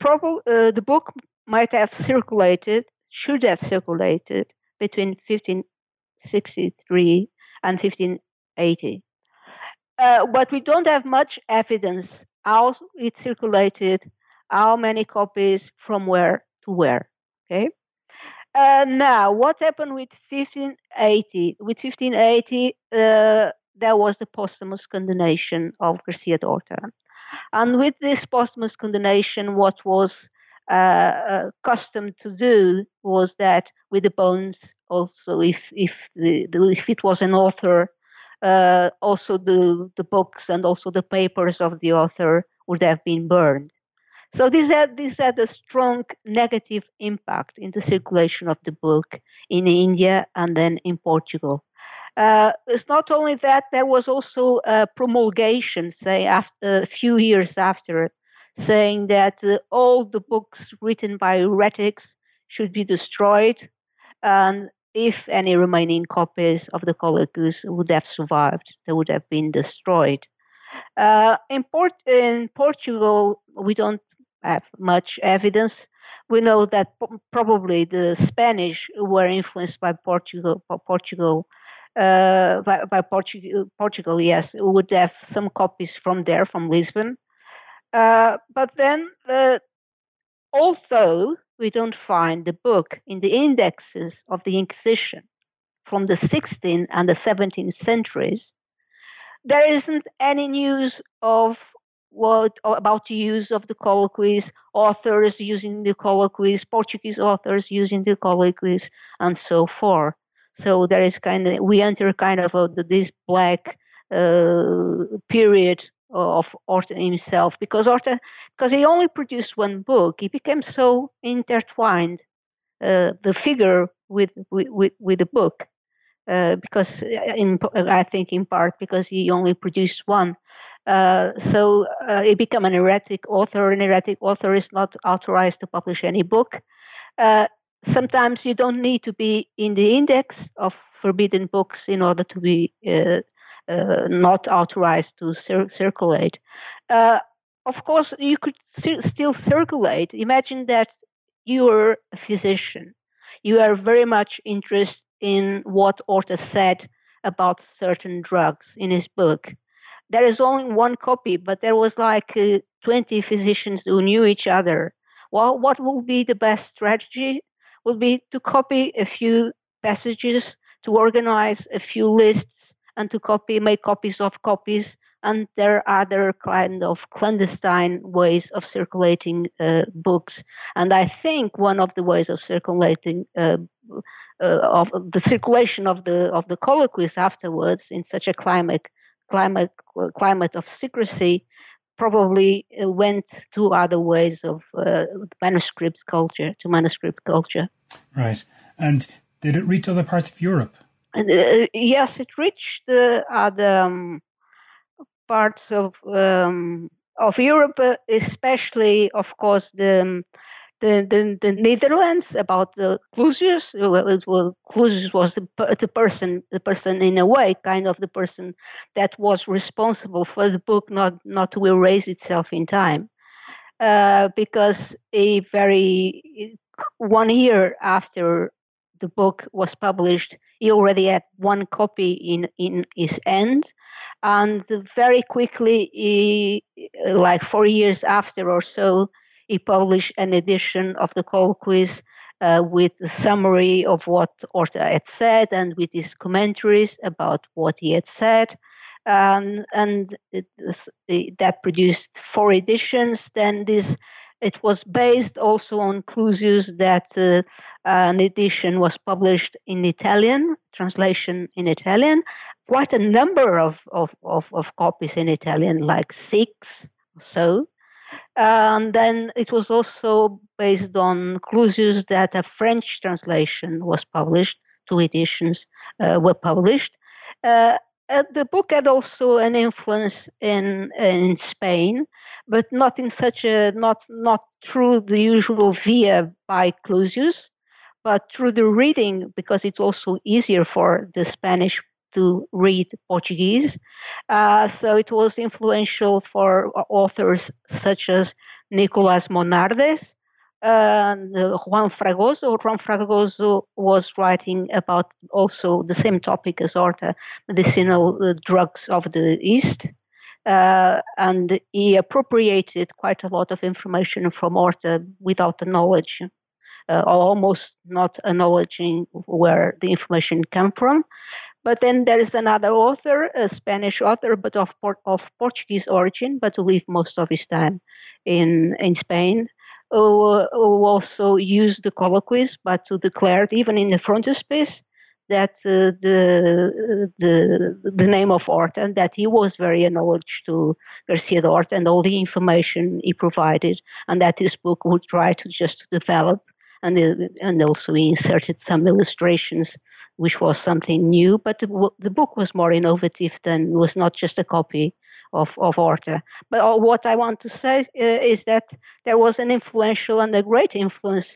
problem the book might have circulated should have circulated between 1563 and 1580 uh, but we don't have much evidence how it circulated, how many copies from where to where. Okay. Uh, now, what happened with 1580? With 1580, uh, there was the posthumous condemnation of Garcia de Orta. And with this posthumous condemnation, what was uh, uh, custom to do was that with the bones, also, if if the, if it was an author uh, also the, the books and also the papers of the author would have been burned. So this had, this had a strong negative impact in the circulation of the book in India and then in Portugal. Uh, it's not only that, there was also a promulgation, say, after, a few years after, saying that uh, all the books written by heretics should be destroyed and if any remaining copies of the colloquies would have survived, they would have been destroyed. Uh, in, Port- in, Portugal, we don't have much evidence. We know that probably the Spanish were influenced by Portugal. Portugal, uh, by, by Portugal, Portugal, yes, would have some copies from there, from Lisbon. Uh, but then, uh, although we don't find the book in the indexes of the Inquisition from the 16th and the 17th centuries, there isn't any news of what about the use of the colloquies, authors using the colloquies, Portuguese authors using the colloquies, and so forth. So there is kind of we enter kind of a, this black uh, period of Orta himself because Orta, because he only produced one book, he became so intertwined, uh, the figure with, with, with the book, uh, because uh, in, I think in part because he only produced one. Uh, so uh, he became an heretic author. An heretic author is not authorized to publish any book. Uh, sometimes you don't need to be in the index of forbidden books in order to be not authorized to cir- circulate. Uh, of course, you could still circulate. Imagine that you are a physician. You are very much interested in what Orta said about certain drugs in his book. there is only one copy, but there was like uh, 20 physicians who knew each other. Well, what would be the best strategy? Would be to copy a few passages, to organize a few lists, and to copy, make copies of copies. And there are other kind of clandestine ways of circulating uh, books. And I think one of the ways of circulating uh, uh, of the circulation of the of the colloquies afterwards in such a climate climate climate of secrecy probably uh, went to other ways of uh, manuscript culture to manuscript culture. Right, and did it reach other parts of Europe? Uh, yes, it reached uh, other um, parts of um, of Europe, uh, especially, of course, the um, the, the, the Netherlands about the Clusius. Well, Clusius was the, the person, the person in a way, kind of the person that was responsible for the book not not to erase itself in time, uh, because a very one year after the book was published, he already had one copy in in his hand. And very quickly, he, like four years after or so, he published an edition of the colloquies uh, with a summary of what Orta had said and with his commentaries about what he had said. And it, it, that produced four editions. Then this it was based also on Clusius that uh, an edition was published in Italian, translation in Italian, quite a number of, of, of, of copies in Italian, like six or so. And then it was also based on Clusius that a French translation was published. Two editions uh, were published. Uh, uh, the book had also an influence in in Spain, but not in such a not not through the usual via by Clusius, but through the reading because it's also easier for the Spanish to read Portuguese. Uh, so it was influential for authors such as Nicolas Monardes uh, Juan Fragoso. Juan Fragoso was writing about also the same topic as Orta, medicinal uh, drugs of the East. Uh, and he appropriated quite a lot of information from Orta without the knowledge, uh, or almost not acknowledging where the information came from. But then there is another author, a Spanish author, but of, of Portuguese origin, but who lived most of his time in, in Spain, who, who also used the colloquies, but who declared, even in the frontispiece, that uh, the, the the name of Orta and that he was very acknowledged to Garcia de Orta and all the information he provided, and that his book would try to just develop and uh, and also he inserted some illustrations which was something new, but the, the book was more innovative than was not just a copy of, of Orta. But uh, what I want to say uh, is that there was an influential and a great influence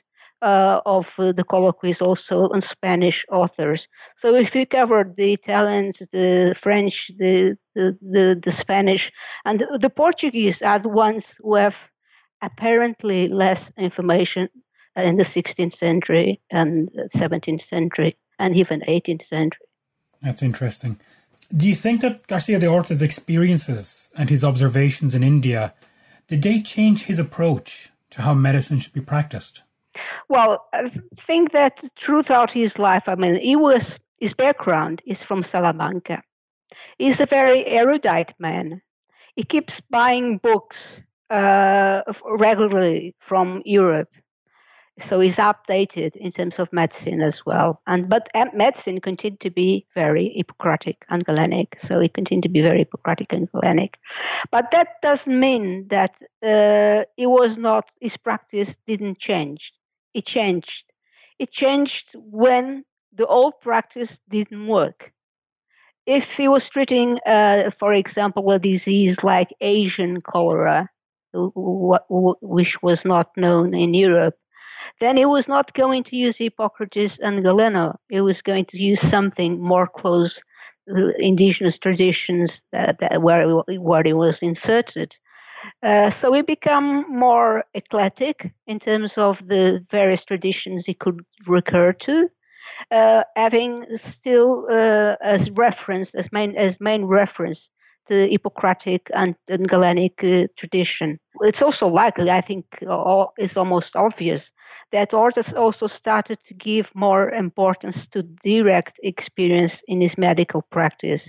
uh, of uh, the colloquies also on Spanish authors. So if you covered the Italians, the French, the, the, the, the Spanish, and the Portuguese are the ones who have apparently less information in the 16th century and 17th century and even 18th century. That's interesting. Do you think that Garcia de Orta's experiences and his observations in India did they change his approach to how medicine should be practiced? Well, I think that throughout his life, I mean, he was his background is from Salamanca. He's a very erudite man. He keeps buying books uh, regularly from Europe so he's updated in terms of medicine as well. And but medicine continued to be very Hippocratic and Galenic, so it continued to be very Hippocratic and Galenic. But that doesn't mean that uh, it was not his practice didn't change. It changed. It changed when the old practice didn't work. If he was treating, uh, for example, a disease like Asian cholera, which was not known in Europe, then he was not going to use Hippocrates and Galeno. He was going to use something more close to indigenous traditions that, that where, where he was inserted. Uh, so he became more eclectic in terms of the various traditions he could recur to, uh, having still uh, as reference, as main, as main reference, the Hippocratic and, and Galenic uh, tradition. It's also likely, I think, uh, it's almost obvious that Orta also started to give more importance to direct experience in his medical practice,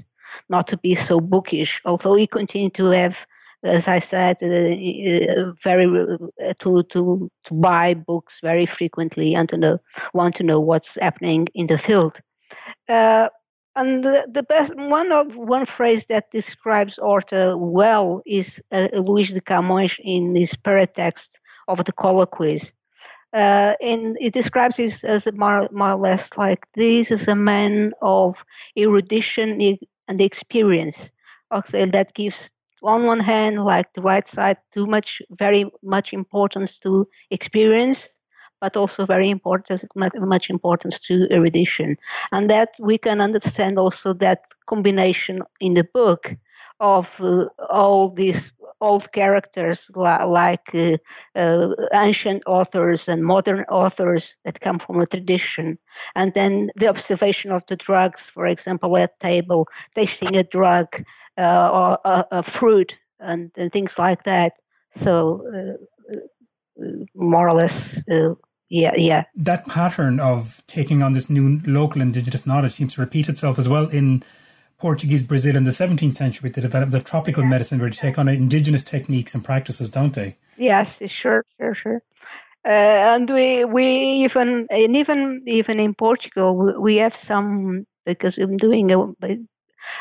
not to be so bookish, although he continued to have as I said, uh, uh, very uh, to to to buy books very frequently and to know, want to know what's happening in the field. Uh, and the, the, best one of one phrase that describes Orta well is uh, Luis de Camões in his paratext of the colloquies. Uh, and it describes it as more, more or less like this is a man of erudition and experience. Okay, that gives on one hand, like the right side, too much, very much importance to experience, but also very important, much importance to erudition. And that we can understand also that combination in the book of uh, all these old characters like uh, uh, ancient authors and modern authors that come from a tradition. And then the observation of the drugs, for example, at table, tasting a drug uh, or a, a, fruit and, and, things like that. So uh, uh, more or less, yeah, yeah. That pattern of taking on this new local indigenous knowledge seems to repeat itself as well in Portuguese Brazil in the 17th century with the development of tropical medicine, where they take on indigenous techniques and practices, don't they? Yes, sure, sure, sure. Uh, and we we even and even even in Portugal we have some because I'm doing a,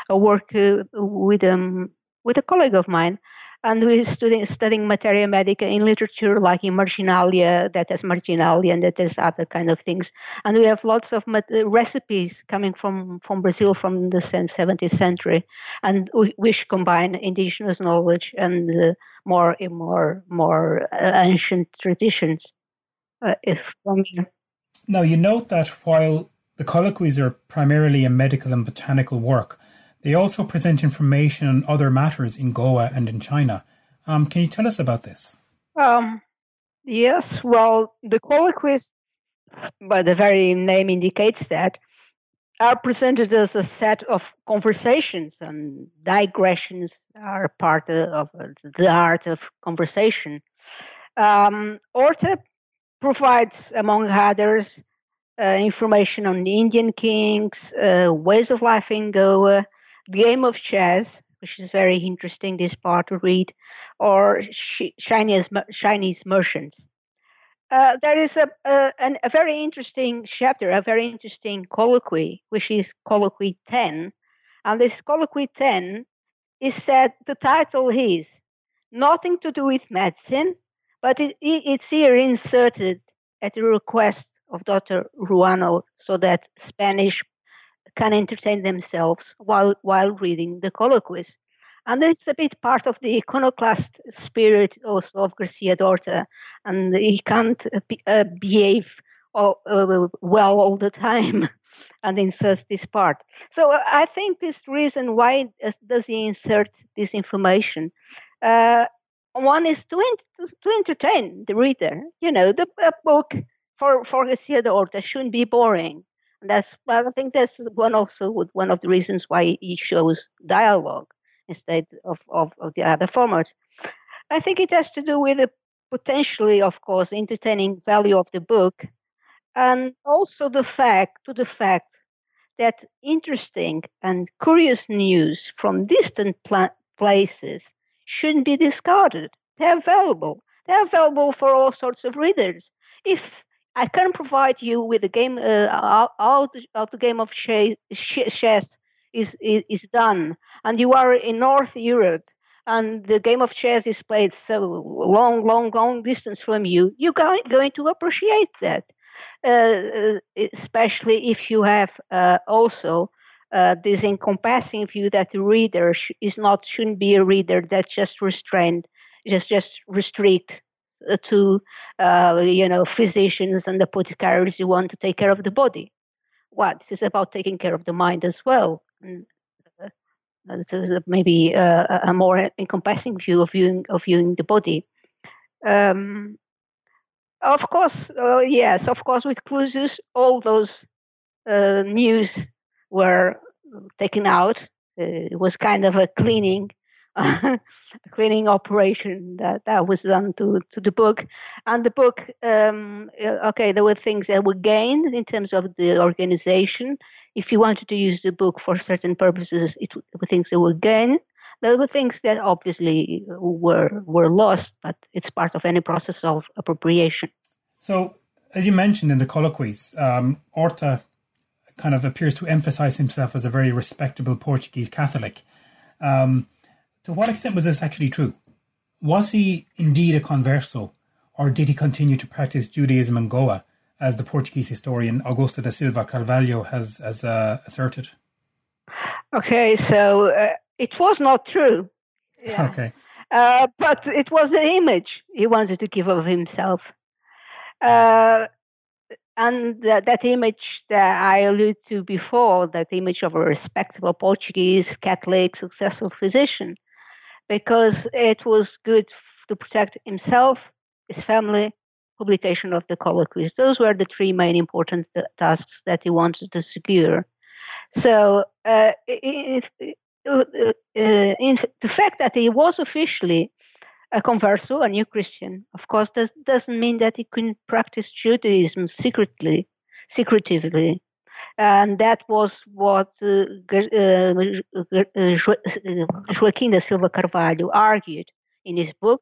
a work uh, with um with a colleague of mine and we're studying, studying materia medica in literature like in marginalia that has marginalia and that has other kind of things. And we have lots of mat- recipes coming from, from brazil from the 17th century. And which combine indigenous knowledge and uh, more more more uh, ancient traditions uh, if now you note that while the colloquies are primarily a medical and botanical work they also present information on other matters in Goa and in China. Um, can you tell us about this? Um, yes, well, the colloquies, by the very name indicates that, are presented as a set of conversations, and digressions are part of the art of conversation. Um, Orta provides, among others, uh, information on the Indian kings, uh, ways of life in Goa, game of chess, which is very interesting, this part to read, or Chinese, Chinese merchants. Uh, there is a, a, a, very interesting chapter, a very interesting colloquy, which is colloquy 10. And this colloquy 10 is said, the title is Nothing to Do with Medicine, but it, it, it's here inserted at the request of Dr. Ruano so that Spanish can entertain themselves while, while reading the colloquies. And it's a bit part of the iconoclast spirit also of Garcia d'Orta, and he can't uh, uh, behave all, uh, well all the time *laughs* and insert this part. So uh, I think this reason why does he insert this information. Uh, one is to, in, to entertain the reader. You know, the book for, for Garcia d'Orta shouldn't be boring. That's I think that's one also one of the reasons why he shows dialogue instead of, of, of the other formats. I think it has to do with the potentially, of course, entertaining value of the book, and also the fact to the fact that interesting and curious news from distant pla- places shouldn't be discarded. They're valuable. They're valuable for all sorts of readers. If I can provide you with a game. Uh, how, the, the game of chess, chess is, is, is done, and you are in North Europe, and the game of chess is played so long, long, long distance from you. You're going, going to appreciate that, uh, uh especially if you have uh, also uh, this encompassing view that the reader sh- is not shouldn't be a reader that just restrained, just just restrict to uh, you know physicians and apothecaries who want to take care of the body. What this is about taking care of the mind as well. And, uh, maybe uh, a more encompassing view of viewing of viewing the body. Um, of course, uh, yes, of course, with Clusius, all those uh, news were taken out Uh, it was kind of a cleaning *laughs* cleaning operation that, that was done to, to the book. And the book, um, uh, okay, there were things that were gained in terms of the organization. If you wanted to use the book for certain purposes, it were things that were gained. There were things that obviously were were lost, but it's part of any process of appropriation. So, as you mentioned in the colloquies, um, Orta kind of appears to emphasize himself as a very respectable Portuguese Catholic. Um, to what extent was this actually true? Was he indeed a converso, or did he continue to practice Judaism in Goa, as the Portuguese historian Augusto da Silva Carvalho has, has uh, asserted? Okay, so uh, it was not true. *laughs* Yeah. Okay. Uh, but it was an image he wanted to give of himself. Uh, and that, that image that I alluded to before, that image of a respectable Portuguese Catholic successful physician, because it was good to protect himself, his family, publication of the colloquies. Those were the three main important tasks that he wanted to secure. So, uh, it, uh, in the fact that he was officially a converso, a new Christian, of course, does, doesn't mean that he couldn't practice Judaism secretly, secretively and that was what uh, uh, Joaquim da Silva Carvalho argued in his book,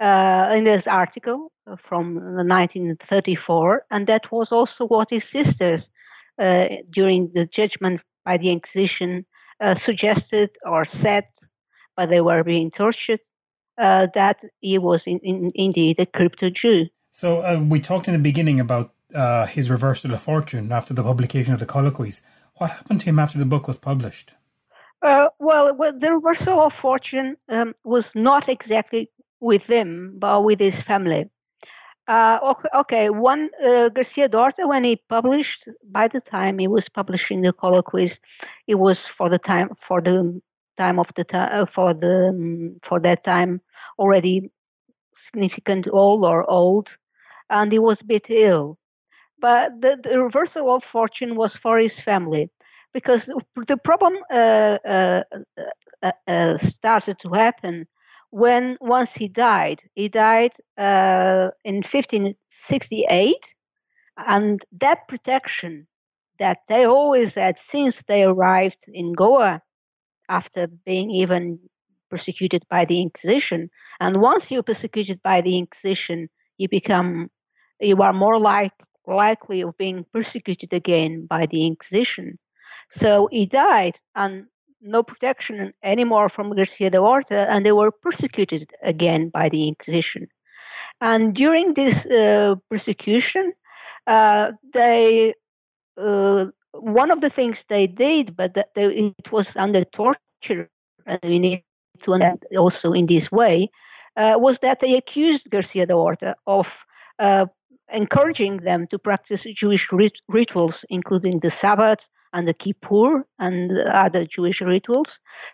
uh, in this article from 1934, and that was also what his sisters, uh, during the judgment by the Inquisition, uh, suggested or said, but they were being tortured, uh, that he was in, in, indeed a crypto Jew. So we talked in the beginning about uh, his reversal of fortune after the publication of the colloquies. What happened to him after the book was published? Uh, well, well, the reversal of fortune um, was not exactly with him, but with his family. Uh, okay, one uh, Garcia d'Orta, when he published, by the time he was publishing the colloquies, it was for the time for the time of the time uh, for the um, for that time already significant old or old, and he was a bit ill. But the, the reversal of fortune was for his family because the problem uh, uh, uh, uh, started to happen when once he died. He died uh, in 1568, and that protection that they always had since they arrived in Goa after being even persecuted by the Inquisition. And once you're persecuted by the Inquisition, you become you are more like likely of being persecuted again by the Inquisition. So he died, and no protection anymore from Garcia de Orta, and they were persecuted again by the Inquisition. And during this uh, persecution, uh, they uh, one of the things they did, but they, it was under torture, and we need to also in this way, uh, was that they accused Garcia de Orta of uh, encouraging them to practice Jewish rit- rituals, including the Sabbath and the Kippur and other Jewish rituals.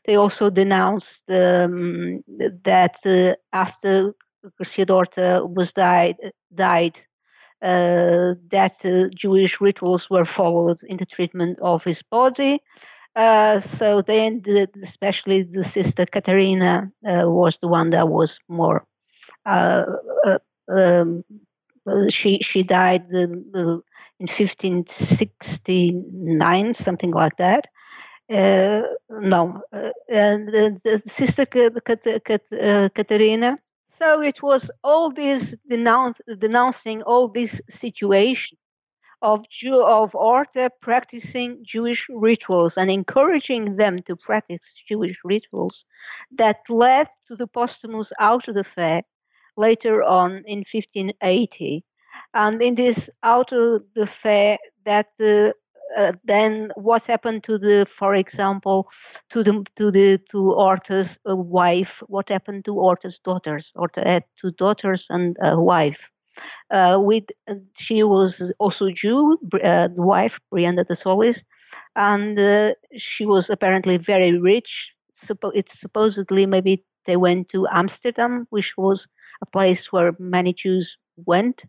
They also denounced um, that uh, after Garcia d'Orta was died, died uh, that uh, Jewish rituals were followed in the treatment of his body. Uh, so then, the, especially the sister Katerina uh, was the one that was more uh, um, she she died in 1569, something like that. Uh, no, uh, and the, sister Katerina. Uh, so it was all this denounce, denouncing all this situation of Jew, of Orta practicing Jewish rituals and encouraging them to practice Jewish rituals that led to the posthumous auto de fe later on in 1580. And in this auto de fe, that uh, uh, then what happened to the, for example, to the to the to Orta's uh, wife? What happened to Orta's daughters? Orta had two daughters and a wife. Uh, with she was also Jew, uh, the wife Brianda de Solis, and uh, she was apparently very rich. It's supposedly maybe they went to Amsterdam, which was a place where many Jews went.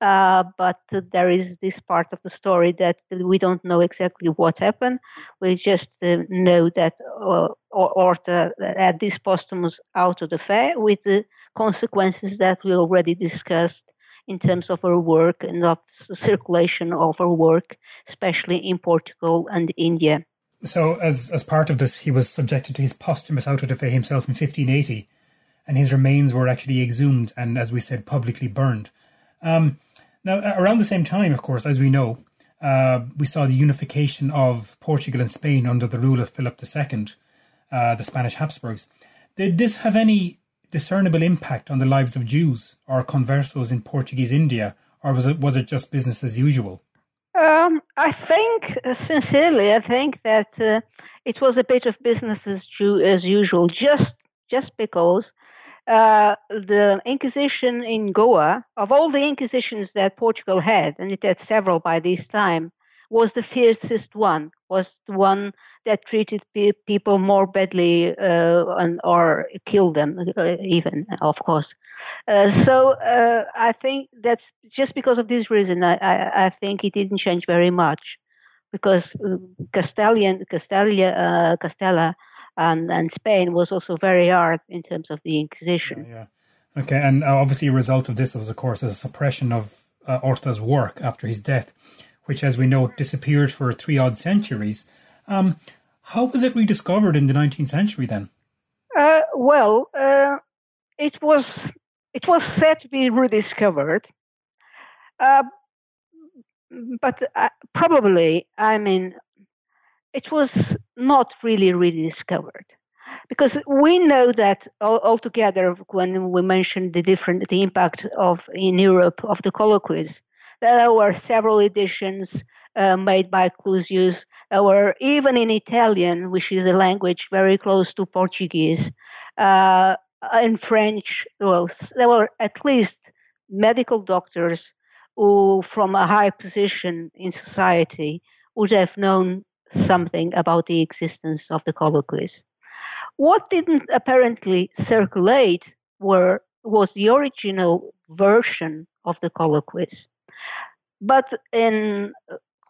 Uh, but there is this part of the story that we don't know exactly what happened. We just uh, know that uh, Orta had this posthumous auto de fe with the consequences that we already discussed in terms of her work and of the circulation of her work, especially in Portugal and India. So, as as part of this, he was subjected to his posthumous auto de fe himself in 1580, and his remains were actually exhumed and, as we said, publicly burned. Um, now, around the same time, of course, as we know, uh, we saw the unification of Portugal and Spain under the rule of Philip II, uh, the Spanish Habsburgs. Did this have any discernible impact on the lives of Jews or conversos in Portuguese India, or was it was it just business as usual? Um, I think, uh, sincerely, I think that uh, it was a bit of business as, as usual, just just because uh, the Inquisition in Goa, of all the Inquisitions that Portugal had, and it had several by this time, was the fiercest one, was the one that treated pe- people more badly uh, and, or killed them, uh, even, of course. Uh, so uh, I think that's just because of this reason. I, I, I think it didn't change very much, because uh, Castilian, Castalia, Castella, and, and Spain was also very hard in terms of the Inquisition. Yeah. yeah. Okay, and obviously, a result of this was, of course, a suppression of Orta's work after his death, which, as we know, disappeared for three odd centuries. Um, how was it rediscovered in the 19th century then? Uh, well, uh, it was it was said to be rediscovered, uh, but uh, probably, I mean, it was not really rediscovered because we know that altogether when we mentioned the different the impact of in Europe of the colloquies, there were several editions uh, made by Clusius. Or even in Italian, which is a language very close to Portuguese, uh, in French, well, there were at least medical doctors who, from a high position in society, would have known something about the existence of the colloquies. What didn't apparently circulate were was the original version of the colloquies. But in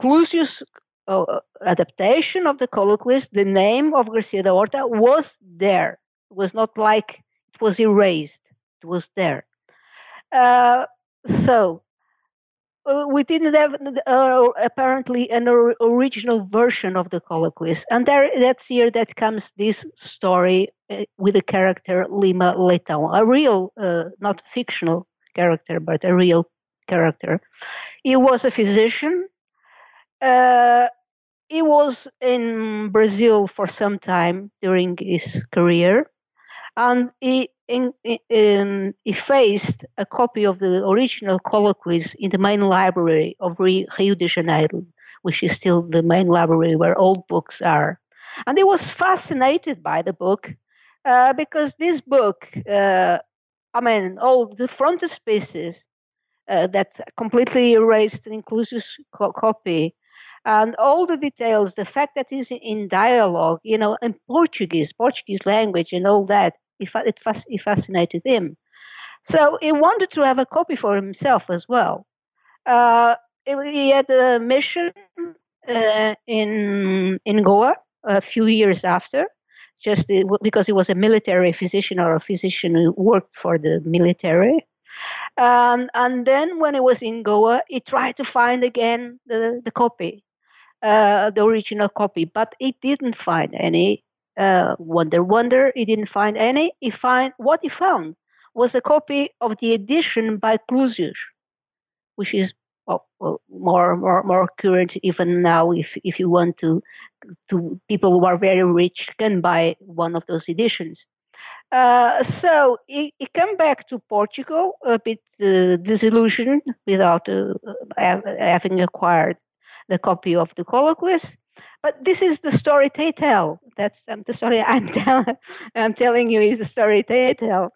Clusius' uh, adaptation of the colloquies, the name of Garcia de Orta was there. It was not like it was erased. It was there. Uh, so uh, we didn't have uh, apparently an or- original version of the colloquies, and there that's here that comes this story uh, with the character Lima Leitão, a real, uh, not fictional character, but a real character. He was a physician. Uh, he was in Brazil for some time during his career, and he, in, in, he faced a copy of the original colloquies in the main library of Rio de Janeiro, which is still the main library where old books are. And he was fascinated by the book uh, because this book, uh, I mean, all the frontispieces uh, that completely erased an inclusive co- copy and all the details, the fact that it's in dialogue, you know, in Portuguese, Portuguese language, and all that, it, it, it fascinated him. So he wanted to have a copy for himself as well. Uh, he had a mission uh, in in Goa a few years after, just because he was a military physician or a physician who worked for the military. Um, and then when he was in Goa, he tried to find again the, the copy uh, the original copy, but he didn't find any. Uh, wonder, wonder, he didn't find any. He find what he found was a copy of the edition by Clusius, which is well, more more more current even now. If if you want to, to people who are very rich can buy one of those editions. Uh, so he, he came back to Portugal a bit uh, disillusioned without uh, having acquired the copy of the colloquies. But this is the story they tell. That's um, the story *laughs* I'm, tell- I'm telling you is the story they tell.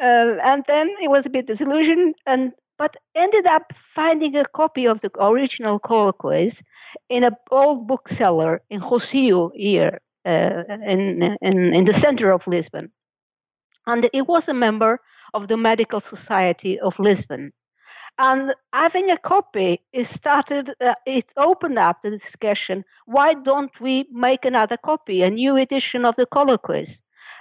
Uh, and then it was a bit disillusioned, and but ended up finding a copy of the original colloquies in an old bookseller in Rossio here, uh, in, in, in the center of Lisbon. And it was a member of the Medical Society of Lisbon. And having a copy, it started, uh, it opened up the discussion. Why don't we make another copy, a new edition of the colloquies?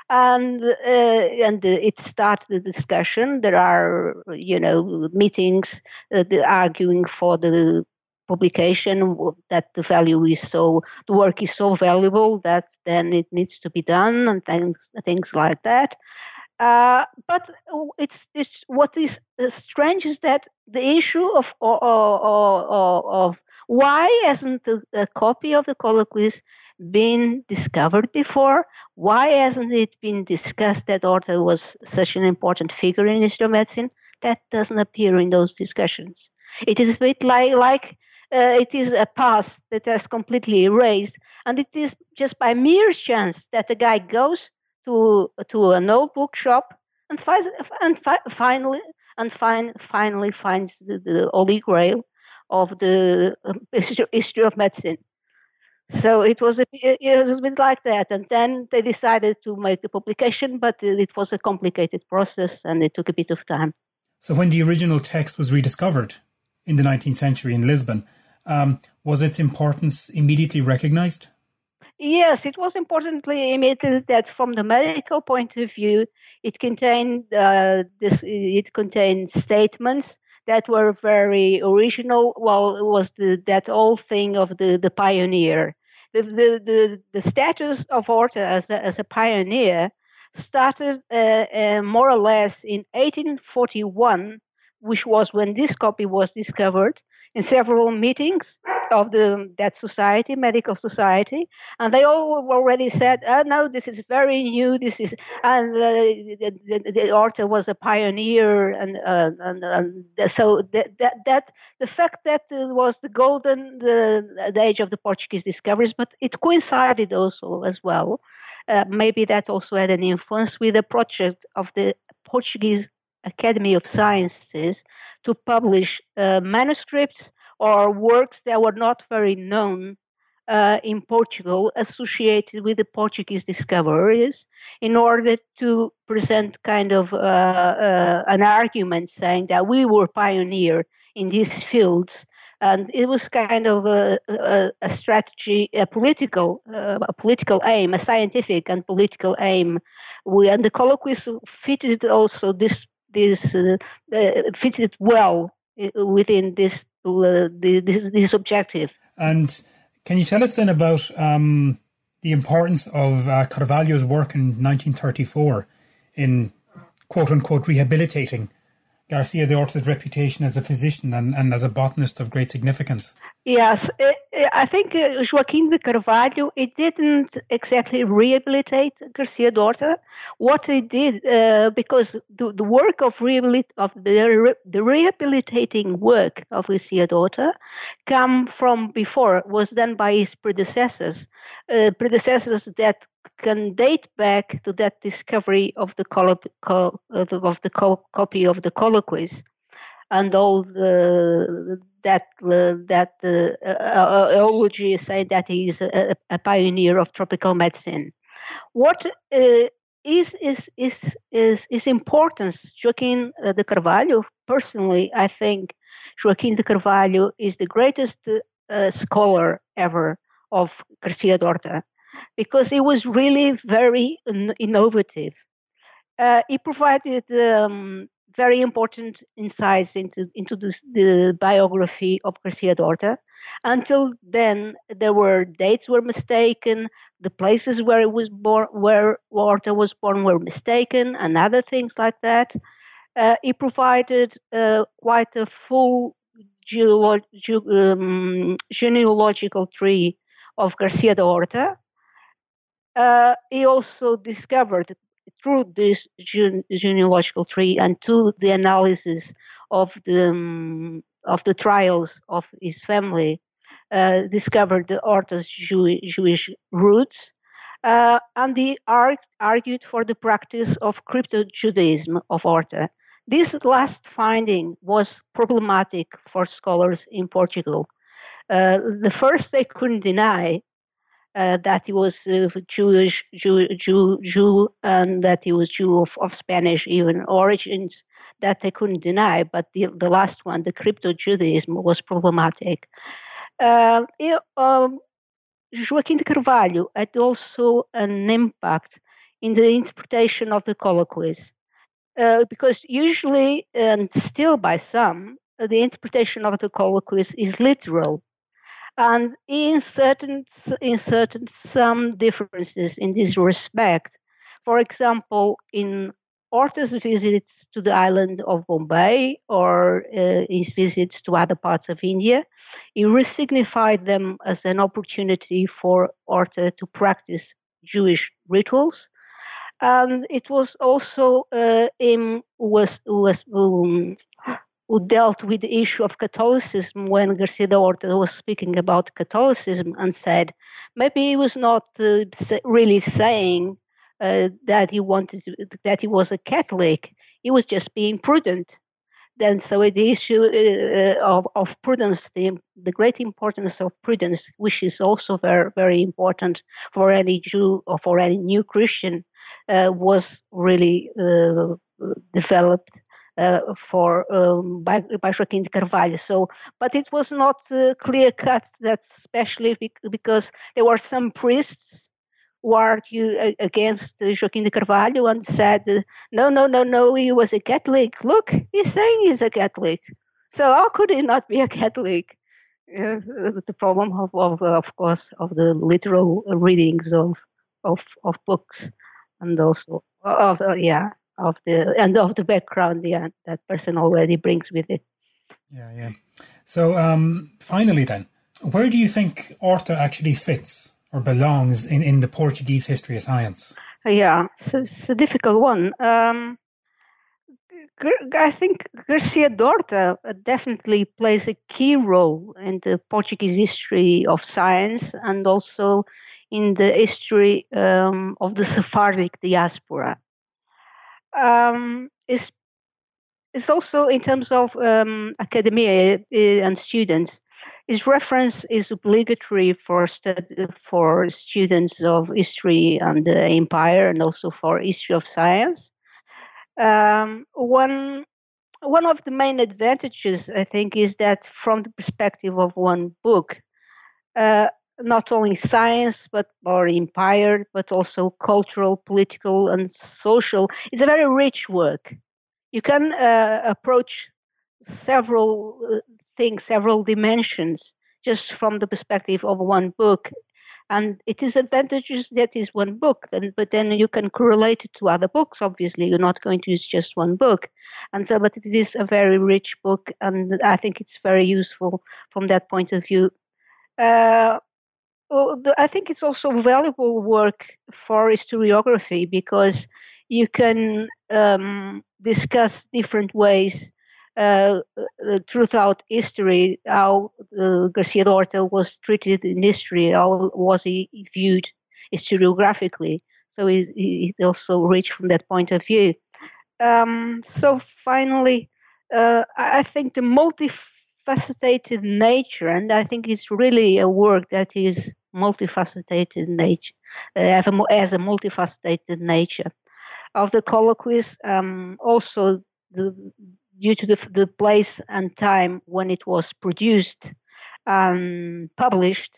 And uh, and it started the discussion. There are, you know, meetings uh, arguing for the publication that the value is so the work is so valuable that then it needs to be done and things things like that. Uh, but it's, it's what is strange is that the issue of, of, why hasn't a, a copy of the colloquies been discovered before? Why hasn't it been discussed that Orta was such an important figure in history of medicine? That doesn't appear in those discussions. It is a bit like, like uh, it is a past that has completely erased, and it is just by mere chance that the guy goes to to an old bookshop and finds and fi- finally and find, finally finds the, the holy grail of the um, history of medicine. So it was a, it like that, and then they decided to make the publication, but it was a complicated process and it took a bit of time. So when the original text was rediscovered in the 19th century in Lisbon, um, was its importance immediately recognized? Yes, it was importantly admitted that from the medical point of view, it contained uh, this, it contained statements that were very original. Well, it was the, that old thing of the, the pioneer. The, the, the, the status of Orta as a, as a pioneer started uh, uh, more or less in 1841, which was when this copy was discovered, in several meetings of the that society, medical society, and they all already said, "Oh no, this is very new. This is," and uh, the, the, the was a pioneer, and uh, and, and so that, that that the fact that it was the golden the, the age of the Portuguese discoveries, but it coincided also as well. Uh, maybe that also had an influence with the project of the Portuguese Academy of Sciences to publish uh, manuscripts or works that were not very known uh, in Portugal associated with the Portuguese discoveries in order to present kind of uh, uh, an argument saying that we were pioneer in these fields. And it was kind of a, a, a strategy, a political, uh, a political aim, a scientific and political aim. We, and the colloquies fitted also this this uh, uh, fitted well uh, within this, this, this objective. And can you tell us then about um, the importance of uh, Carvalho's work in 1934 in quote unquote rehabilitating Garcia de Orta's reputation as a physician and, and as a botanist of great significance? Yes, it, I think uh, Joaquim de Carvalho, it didn't exactly rehabilitate Garcia de Orta. What he did, uh, because the, the, work of, rehabilit- of the, the rehabilitating work of Garcia de Orta come from before, was done by his predecessors, uh, predecessors that can date back to that discovery of the, co- of the co- copy of the colloquies and all the, that uh, that uh, uh, say that he is a, a, pioneer of tropical medicine. What uh, is is is is is importance? Joaquim uh, de Carvalho, personally, I think Joaquim de Carvalho is the greatest uh, scholar ever of Garcia Orta because it was really very innovative. Uh, he provided um, very important insights into, into this, the biography of Garcia Orta. Until then, there were dates were mistaken, the places where it was born, where Orta was born were mistaken, and other things like that. Uh, he provided uh, quite a full geolo- ge- um, genealogical tree of Garcia de uh, he also discovered through this gene- genealogical tree and through the analysis of the um, of the trials of his family, uh, discovered the Orta's Jew- Jewish roots, uh, and he ar- argued for the practice of crypto-Judaism of Orta. This last finding was problematic for scholars in Portugal. Uh, the first they couldn't deny uh, that he was uh, Jewish, Jew, Jew, Jew, and that he was Jew of, of Spanish even origins that they couldn't deny. But the, the last one, the crypto Judaism, was problematic. Uh, um, Joaquim de Carvalho had also an impact in the interpretation of the colloquies. Uh, because usually, and still by some, the interpretation of the colloquies is literal. And in certain, in certain some differences in this respect. For example, in Orta's visits to the island of Bombay or uh, his visits to other parts of India, he resignified them as an opportunity for Orta to practice Jewish rituals. And it was also uh, him who was, who, was um, who dealt with the issue of Catholicism when Garcia Orta was speaking about Catholicism and said maybe he was not uh, really saying uh, that he wanted to, that he was a Catholic. He was just being prudent. Then, so the issue uh, of, of prudence, the, the great importance of prudence, which is also very, very important for any Jew or for any new Christian, uh, was really uh, developed uh, for um, by, by Joaquim de Carvalho. So, but it was not uh, clear cut that especially because there were some priests who argued against Joaquim de Carvalho and said, no, no, no, no, he was a Catholic. Look, he's saying he's a Catholic. So how could he not be a Catholic? Uh, the problem of, of, of course, of the literal readings of, of, of books and also of, uh, yeah, of the, and of the background, yeah, that person already brings with it. Yeah, yeah. So um, finally then, where do you think Orta actually fits or belongs in, in the Portuguese history of science? Yeah, it's, it's a difficult one. Um, I think Garcia d'Orta definitely plays a key role in the Portuguese history of science and also in the history um, of the Sephardic diaspora. Um, it's, it's also in terms of um, academia uh, and students his reference is obligatory for for students of history and the empire, and also for history of science. Um, one one of the main advantages, I think, is that from the perspective of one book, uh, not only science but or empire, but also cultural, political, and social. It's a very rich work. You can uh, approach several uh, things, several dimensions, just from the perspective of one book. And it is advantageous that is one book, and, but then you can correlate it to other books. Obviously, you're not going to use just one book, and so. But it is a very rich book, and I think it's very useful from that point of view. Uh, I think it's also valuable work for historiography because you can um, discuss different ways uh, uh, throughout history, how uh, Garcia Orta was treated in history, how was he viewed historiographically. So he also rich from that point of view. Um, so finally, uh, I think the multifaceted nature, and I think it's really a work that is multifaceted nature, uh, as, a, as a multifaceted nature of the colloquies. Um, also, the due to the, the place and time when it was produced and published,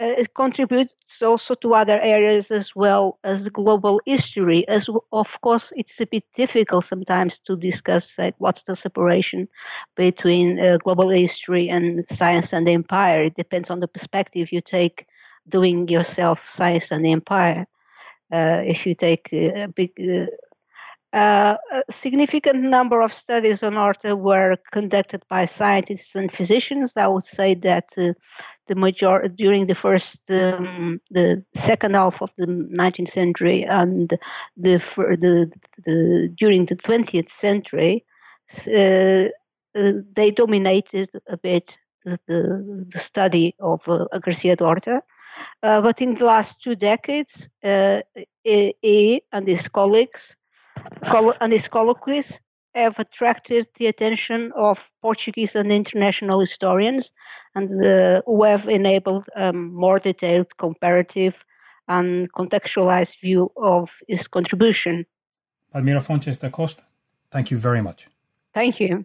uh, it contributes also to other areas as well as global history. As of course, it's a bit difficult sometimes to discuss like, what's the separation between uh, global history and science and empire. It depends on the perspective you take doing yourself science and empire. Uh, if you take a big uh, uh, a significant number of studies on Orta were conducted by scientists and physicians. I would say that uh, the major during the first, um, the second half of the 19th century and the, the, the during the 20th century, uh, uh, they dominated a bit the, the, study of uh, Garcia Orta. Uh, but in the last two decades, he and his colleagues and his colloquies have attracted the attention of Portuguese and international historians and uh, who have enabled a um, more detailed comparative and contextualized view of his contribution. Palmira Fontes da Costa, thank you very much. Thank you.